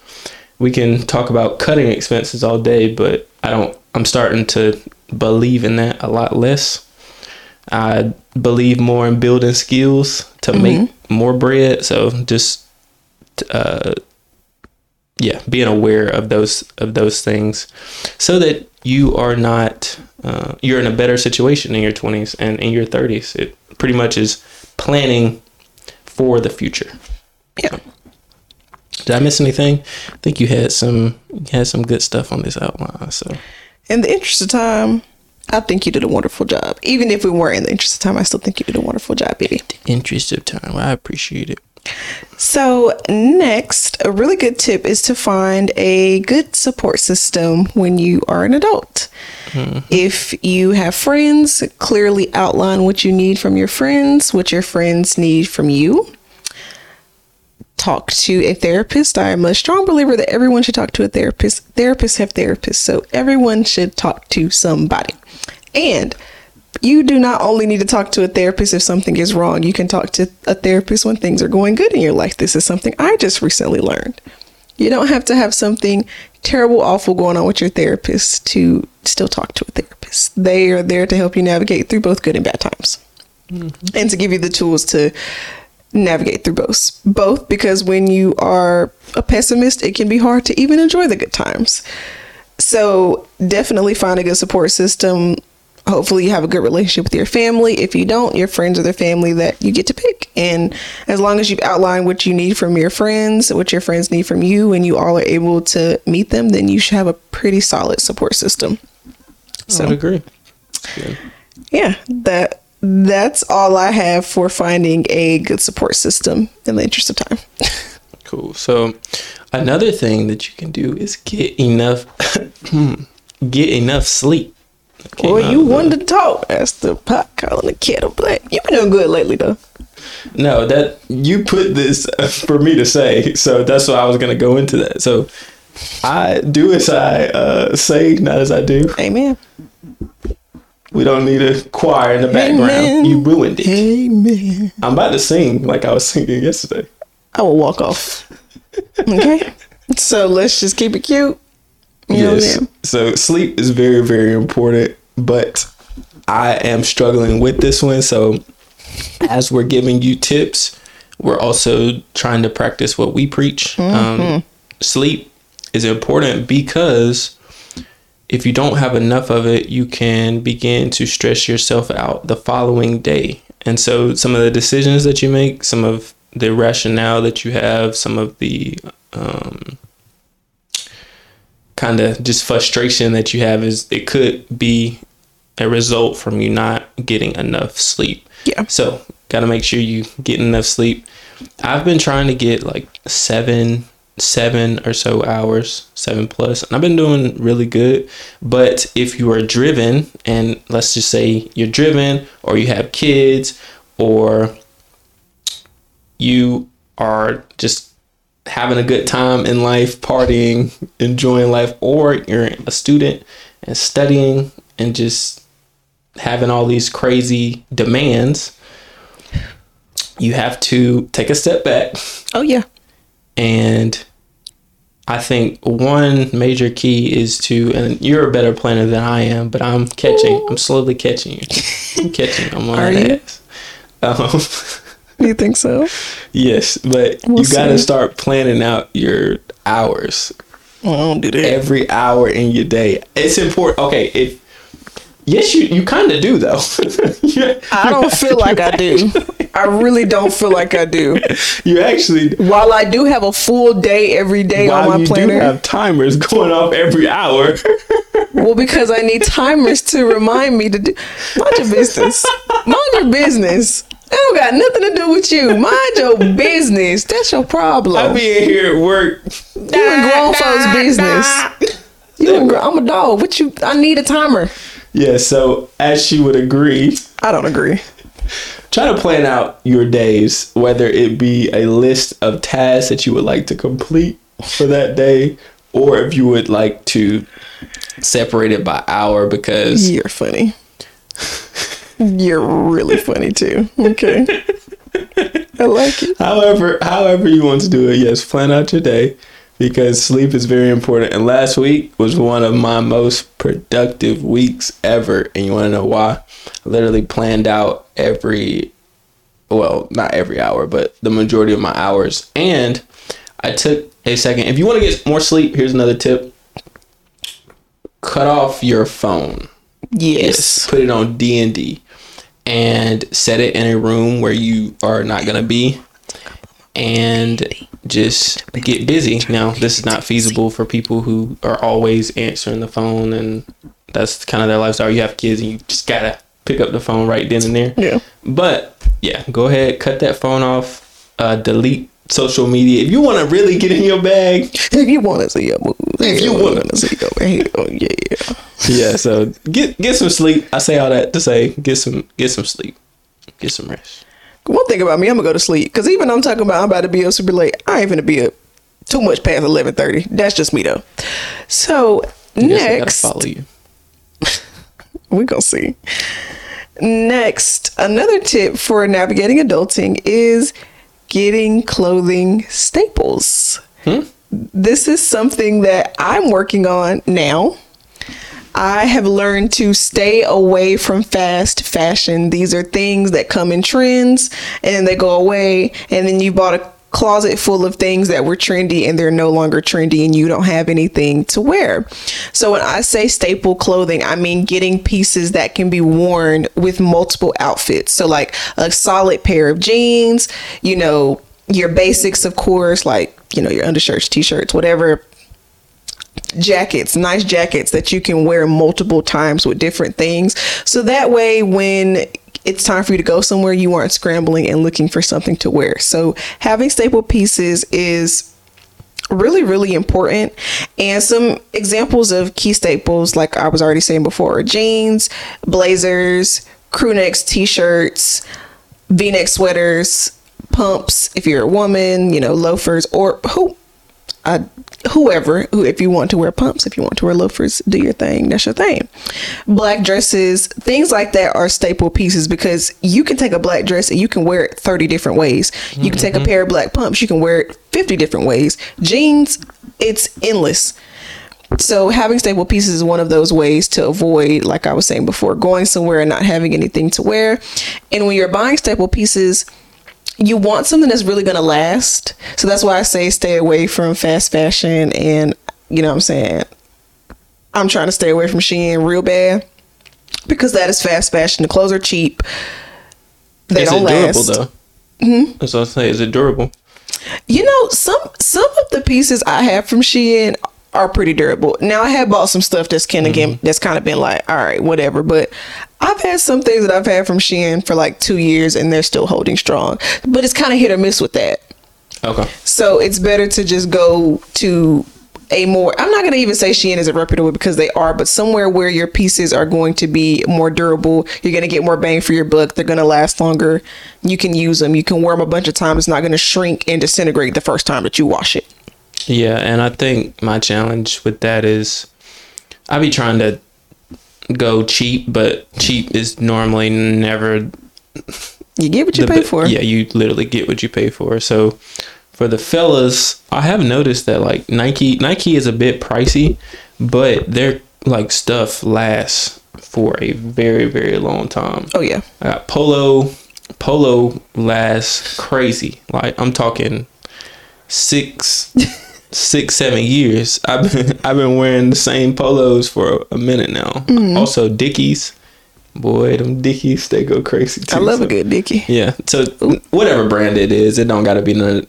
we can talk about cutting expenses all day, but I don't I'm starting to believe in that a lot less. I believe more in building skills to make more bread. So just uh, yeah, being aware of those of those things, so that you are not uh, you're in a better situation in your 20s and in your 30s. It pretty much is planning for the future. Yeah. Did I miss anything? I think you had some you had some good stuff on this outline. So In the interest of time, I think you did a wonderful job. Even if we weren't in the interest of time, I still think you did a wonderful job, baby. interest of time, I appreciate it. So, next, a really good tip is to find a good support system when you are an adult. Mm-hmm. If you have friends, clearly outline what you need from your friends, what your friends need from you. Talk to a therapist. I am a strong believer that everyone should talk to a therapist. Therapists have therapists, so everyone should talk to somebody. And you do not only need to talk to a therapist if something is wrong. You can talk to a therapist when things are going good in your life. This is something I just recently learned. You don't have to have something terrible, awful going on with your therapist to still talk to a therapist. They are there to help you navigate through both good and bad times mm-hmm. and to give you the tools to navigate through both. Both because when you are a pessimist, it can be hard to even enjoy the good times. So definitely find a good support system. Hopefully you have a good relationship with your family. If you don't, your friends are the family that you get to pick. And as long as you've outlined what you need from your friends, what your friends need from you, and you all are able to meet them, then you should have a pretty solid support system. So, I would agree. Yeah. Yeah, that that's all I have for finding a good support system in the interest of time. Cool. So another thing that you can do is get enough get enough sleep. Boy, you wanted to talk. That's the pot calling the kettle black. You've been doing good lately, though. No, that you put this for me to say, so that's why I was gonna go into that. So I do as I uh, say, not as I do. Amen. We don't need a choir in the background. Amen. You ruined it. Amen. I'm about to sing like I was singing yesterday. I will walk off. Okay. so let's just keep it cute. You know what I'm yes. So sleep is very, very important, but I am struggling with this one. So as we're giving you tips, we're also trying to practice what we preach. Um, sleep is important because if you don't have enough of it, you can begin to stress yourself out the following day. And so some of the decisions that you make, some of the rationale that you have, some of the um, kind of just frustration that you have is it could be a result from you not getting enough sleep. Yeah. So, got to make sure you get enough sleep. I've been trying to get like 7 7 or so hours, 7 plus, and I've been doing really good. But if you are driven and let's just say you're driven or you have kids or you are just having a good time in life, partying, enjoying life, or you're a student and studying and just having all these crazy demands, you have to take a step back. Oh, yeah. And I think one major key is to, and you're a better planner than I am, but I'm catching, I'm slowly catching you. I'm catching, I'm on Are that you? ass. Um, You think so? yes, but We'll you got to start planning out your hours I don't do that. every hour in your day. It's important. Okay, if yes, you you kind of do though. I don't feel like I do. I really don't feel like I do. you actually While I do have a full day every day on my you do planner, have timers going off every hour. well, because I need timers to remind me to do. Mind your business. Mind your business. That don't got nothing to do with you. Mind your business. That's your problem. I be in here at work. you in grown folks' business. You in I'm a dog. What you? I need a timer. Yeah, so as she would agree, I don't agree. try to plan out your days, whether it be a list of tasks that you would like to complete for that day, or if you would like to separate it by hour because You're funny. You're really funny too. Okay. I like it. however however you want to do it yes plan out your day because sleep is very important and last week was one of my most productive weeks ever and you want to know why i literally planned out every well not every hour but the majority of my hours and i took a second if you want to get more sleep here's another tip cut off your phone Yes. put it on d&d and set it in a room where you are not going to be and just get busy. Now this is not feasible for people who are always answering the phone and that's kind of their lifestyle. You have kids and you just gotta pick up the phone right then and there. Yeah. but yeah go ahead cut that phone off uh, delete social media if you want to really get in your bag If you want to see your moves, If you want wanna- see your hell yeah. yeah so get get some sleep i say all that to say get some get some sleep get some rest One thing about me, I'm gonna go to sleep because even I'm talking about I'm about to be up super late. I ain't gonna be up too much past eleven thirty. That's just me though. So I guess gotta next, follow you we gonna see. Next, another tip for navigating adulting is getting clothing staples. Hmm? This is something that I'm working on now. I have learned to stay away from fast fashion. These are things that come in trends and they go away, and then you bought a closet full of things that were trendy and they're no longer trendy and you don't have anything to wear. So when I say staple clothing, I mean getting pieces that can be worn with multiple outfits. So like a solid pair of jeans, you know, your basics of course, like, you know, your undershirts, t-shirts, whatever jackets, nice jackets that you can wear multiple times with different things. So that way, when it's time for you to go somewhere, you aren't scrambling and looking for something to wear. So having staple pieces is really really important and some examples of key staples like i was already saying before jeans blazers crew necks t-shirts v-neck sweaters pumps if you're a woman you know loafers or who uh, whoever who if you want to wear pumps if you want to wear loafers do your thing. That's your thing. Black dresses things like that are staple pieces because you can take a black dress and you can wear it 30 different ways. You can take a mm-hmm. pair of black pumps you can wear it 50 different ways. Jeans it's endless. So having staple pieces is one of those ways to avoid like i was saying before going somewhere and not having anything to wear. And when you're buying staple pieces you want something that's really going to last. So that's why I say stay away from fast fashion and you know what I'm saying? I'm trying to stay away from Shein real bad because that is fast fashion. The clothes are cheap. They is don't it durable last. though mm-hmm. that's what i say is it durable You know, some some of the pieces I have from Shein are pretty durable. Now I have bought some stuff that's kind of Mm-hmm. that's kind of been like, all right, whatever. But I've had some things that I've had from Shein for like two years and they're still holding strong. But it's kind of hit or miss with that. okay So it's better to just go to a more I'm not gonna even say Shein is a reputable because they are, but somewhere where your pieces are going to be more durable, you're gonna get more bang for your buck, they're gonna last longer, you can use them, you can wear them a bunch of times, it's not gonna shrink and disintegrate the first time that you wash it. Yeah, and I think my challenge with that is I be trying to go cheap, but cheap is normally never You get what you the pay for. Yeah, you literally get what you pay for. So for the fellas, I have noticed that like Nike Nike is a bit pricey, but their like stuff lasts for a very very long time. Oh yeah. I got Polo. Polo lasts crazy. Like I'm talking six, six, seven years. I've been I've been wearing the same polos for a minute now. Mm-hmm. Also Dickies, boy, them Dickies they go crazy too. I love So- a good Dickie. Yeah. So whatever brand it is, it don't got to be none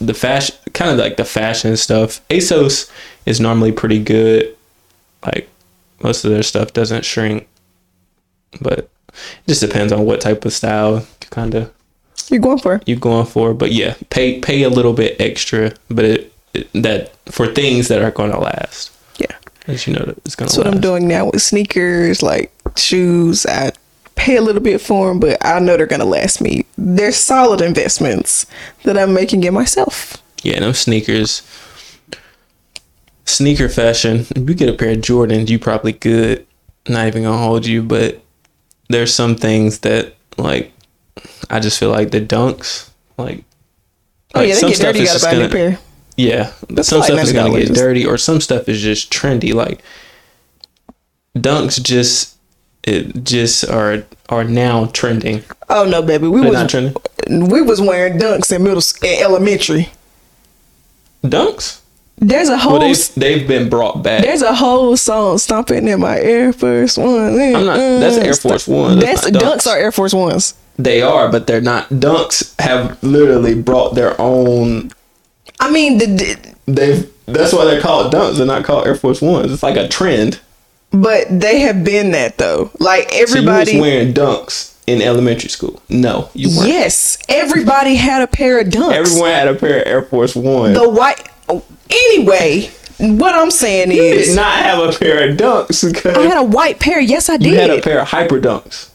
the fashion kind of like the fashion stuff. ASOS is normally pretty good. Like most of their stuff doesn't shrink, but it just depends on what type of style kind of You're going for. you're going for. But yeah, pay pay a little bit extra, but it that for things that are going to last. Yeah. As you know, it's going That's to what. I'm doing now with sneakers, like shoes. I pay a little bit for them, but I know they're gonna last me. They're solid investments that I'm making in myself. Yeah, no sneakers. sneaker fashion, if you get a pair of Jordans, you probably good. Not even gonna hold you, but there's some things that like I just feel like the dunks, like Oh like, yeah, they get dirty. You gotta buy a new pair. Yeah, That's some stuff is gonna get dirty, or some stuff is just trendy. Like dunks, just it just are are now trending. Oh no, baby, we They're was trending. we was wearing dunks in middle in elementary. Dunks. There's a whole Well, they've they've been brought back. there's a whole song stomping in my Air Force One. I'm not- that's Air Force One, that's That's dunks. Dunks. are Air Force Ones. They are, but they're not. Dunks have literally brought their own. I mean, the, the, They've. That's why they're called dunks. They're not called Air Force Ones. It's like a trend. but they have been that though. Like So you was everybody. wearing dunks in elementary school? No, you weren't. yes, everybody had a pair of dunks. Everyone had a pair of Air Force Ones. the white. Anyway, what I'm saying you is, did not have a pair of dunks I had a white pair. Yes, I did. you had a pair of hyper dunks.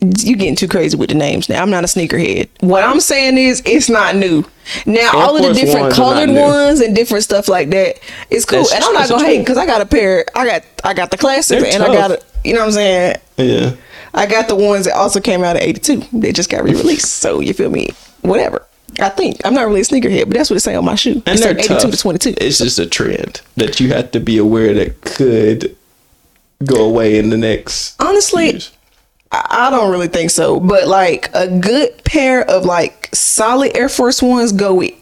You getting too crazy with the names now. I'm not a sneakerhead. What I'm saying is it's not new. Now all of the Force different ones colored ones and different stuff like that, it's cool. That's- and I'm not gonna hate because I got a pair. I got I got the classic They're and I got a, you know what I'm saying. Yeah. I got the ones that also came out of '82. They just got re-released. so you feel me? Whatever. I think I'm not really a sneakerhead, but that's what it say on my shoe. And It they're 82 tough. to 22. It's just a trend that you have to be aware that could go away in the next. Honestly, years. I don't really think so, but like a good pair of like solid Air Force Ones go with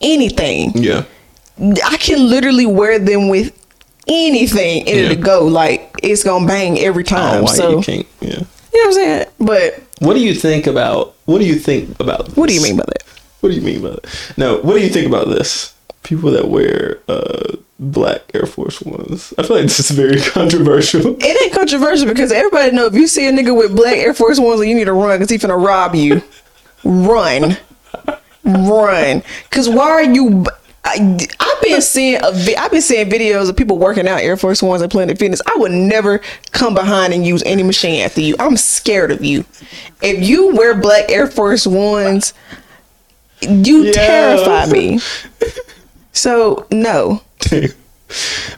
anything. Yeah. I can literally wear them with anything and Yeah. it'll go. Like it's gonna bang every don't time. why so you can't. Yeah. you know what I'm saying? But What do you think about? What do you think about? what do you mean by that? What do you mean by that? No. What do you think about this? People that wear uh, black Air Force Ones. I feel like this is very controversial. It ain't controversial because everybody know if you see a nigga with black Air Force Ones, you need to run because he finna rob you. run, run. Cause why are you? I, I've been seeing a vi- I've been seeing videos of people working out Air Force Ones and Planet Fitness. I would never come behind and use any machine after you. I'm scared of you. If you wear black Air Force Ones, you Yeah. terrify me. So no. All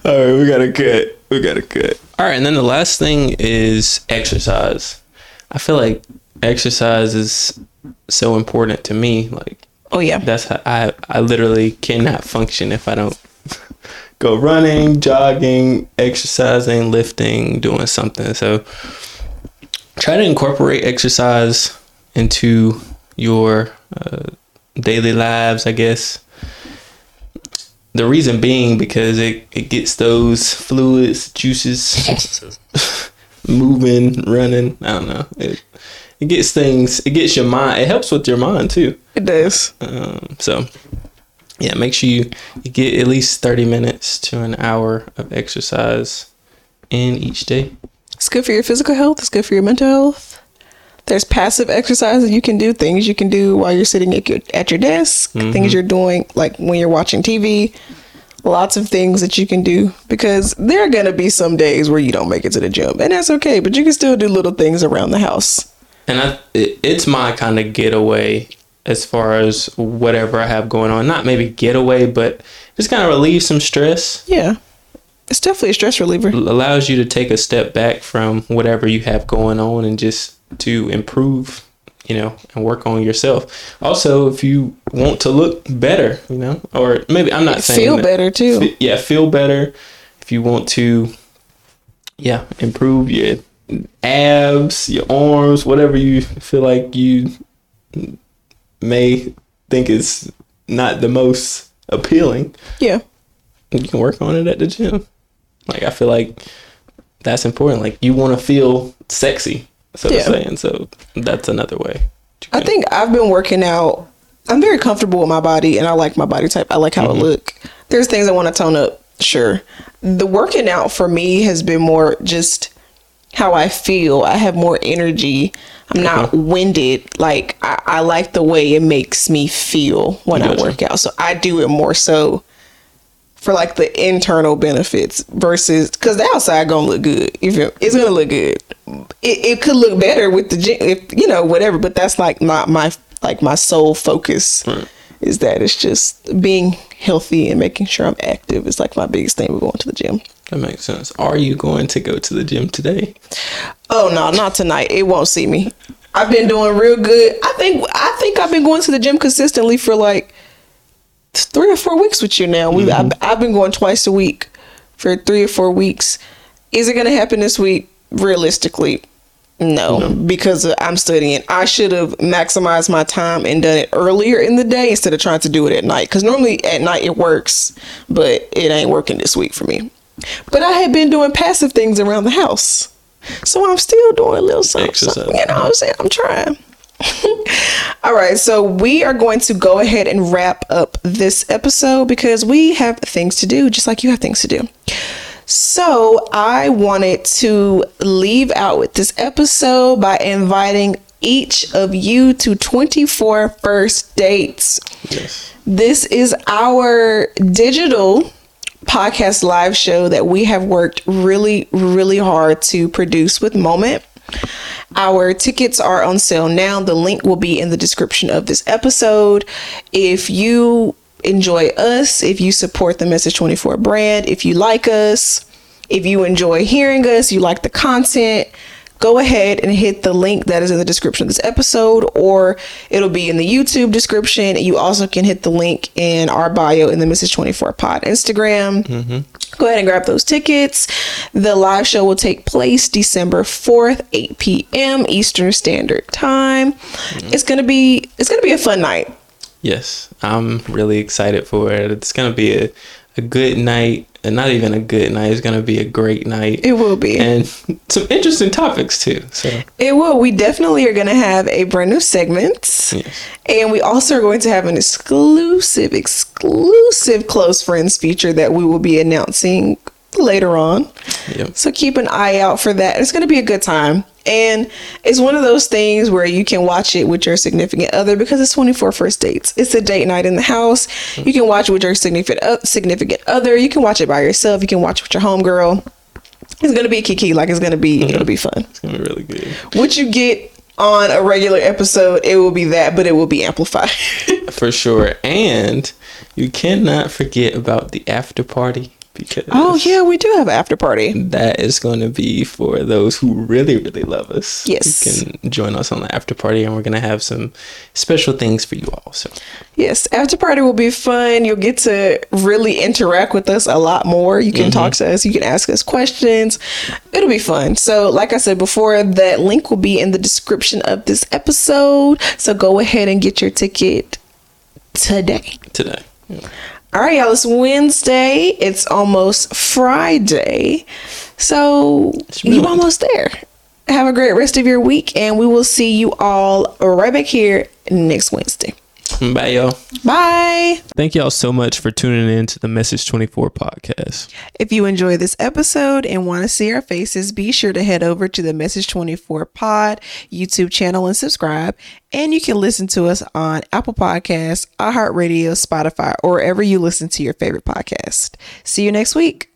right, we got to cut. We got to cut. All right, and then the last thing is exercise. I feel like exercise is so important to me. Like Oh yeah. that's how I I literally cannot function if I don't go running, jogging, exercising, lifting, doing something. So try to incorporate exercise into your uh, daily lives, I guess. The reason being because it, it gets those fluids, juices moving, running. I don't know. It, it gets things, it gets your mind, it helps with your mind too. It does. Um, so, yeah, make sure you, you get at least 30 minutes to an hour of exercise in each day. It's good for your physical health. It's good for your mental health. There's passive exercise that you can do, things you can do while you're sitting at your, at your desk, mm-hmm. things you're doing like when you're watching TV. Lots of things that you can do because there are going to be some days where you don't make it to the gym, and that's okay, but you can still do little things around the house. And I, it, it's my kind of getaway as far as whatever I have going on. Not maybe getaway, but just kind of relieve some stress. Yeah. It's definitely a stress reliever. allows you to take a step back from whatever you have going on and just to improve you know and work on yourself also if you want to look better you know or maybe i'm not saying Feel that- better too. Fe- yeah feel better if you want to yeah improve your abs your arms whatever you feel like you may think is not the most appealing Yeah. you can work on it at the gym. Like I feel like that's important. Like you want to feel sexy, so Yeah. to say, and so that's another way. I think I've been working out. I'm very comfortable with my body and I like my body type. I like how Mm-hmm. it look. There's things I want to tone up, sure. The working out for me has been more just how I feel. I have more energy. I'm not winded. Like I, I like the way it makes me feel when I work out. So I do it more so for like the internal benefits versus because the outside gonna look good. If it, it's gonna look good, it, it could look better with the gym, if you know whatever. But that's like not my like my sole focus. is that it's just being healthy and making sure I'm active is like my biggest thing with going to the gym. That makes sense. Are you going to go to the gym today? Oh no, not tonight. It won't see me. I've been doing real good. I think I think I've been going to the gym consistently for like three or four weeks with you now. We mm-hmm. I've, I've been going twice a week for three or four weeks. Is it gonna happen this week? Realistically, no, because I'm studying. I should have maximized my time and done it earlier in the day instead of trying to do it at night. Because normally at night it works, but it ain't working this week for me. But I had been doing passive things around the house. So I'm still doing a little something. Exercise. something, you know what I'm saying? I'm trying. All right, so we are going to go ahead and wrap up this episode because we have things to do, just like you have things to do. So I wanted to leave out with this episode by inviting each of you to 24 first dates. Yes. This is our digital podcast live show that we have worked really, really hard to produce with Moment. Our tickets are on sale now. The link will be in the description of this episode. If you enjoy us, if you support the Message 24 brand, if you like us, if you enjoy hearing us, you like the content, go ahead and hit the link that is in the description of this episode, or it'll be in the YouTube description. You also can hit the link in our bio in the Message 24 Pod Instagram. Mm-hmm. Go ahead and grab those tickets. The live show will take place December 4th, 8 p.m. Eastern Standard Time. Mm-hmm. It's gonna be it's gonna be a fun night. Yes, I'm really excited for it. It's gonna be a, a good night, and not even a good night. It's gonna be a great night, It will be. and some interesting topics too. So It will. We definitely are going to have a brand new segment. Yes. And we also are going to have an exclusive, exclusive close friends feature that we will be announcing later on. Yep. So keep an eye out for that. It's going to be a good time. And it's one of those things where you can watch it with your significant other because it's 24 first dates. It's a date night in the house. You can watch it with your significant uh, significant other. You can watch it by yourself. You can watch it with your homegirl. It's gonna be kiki, like it's gonna be it'll be fun. it's gonna be really good. What you get on a regular episode, it will be that, but it will be amplified. for sure. And you cannot forget about the after party because oh yeah, we do have an after party. that is going to be for those who really, really love us. Yes. You can join us on the after party, and we're going to have some special things for you all. So, Yes, after party will be fun. You'll get to really interact with us a lot more. You can talk mm-hmm. to us, you can ask us questions. It'll be fun. So, like I said before, that link will be in the description of this episode. So, go ahead and get your ticket today. today. Yeah. All right, y'all. It's Wednesday. It's almost Friday. So you're almost there. Have a great rest of your week, and we will see you all right back here next Wednesday. Bye, y'all. Bye. Thank y'all so much for tuning in to the Message 24 podcast. If you enjoy this episode and want to see our faces, be sure to head over to the Message 24 Pod YouTube channel and subscribe. And you can listen to us on Apple Podcasts, iHeartRadio, Spotify, or wherever you listen to your favorite podcast. See you next week.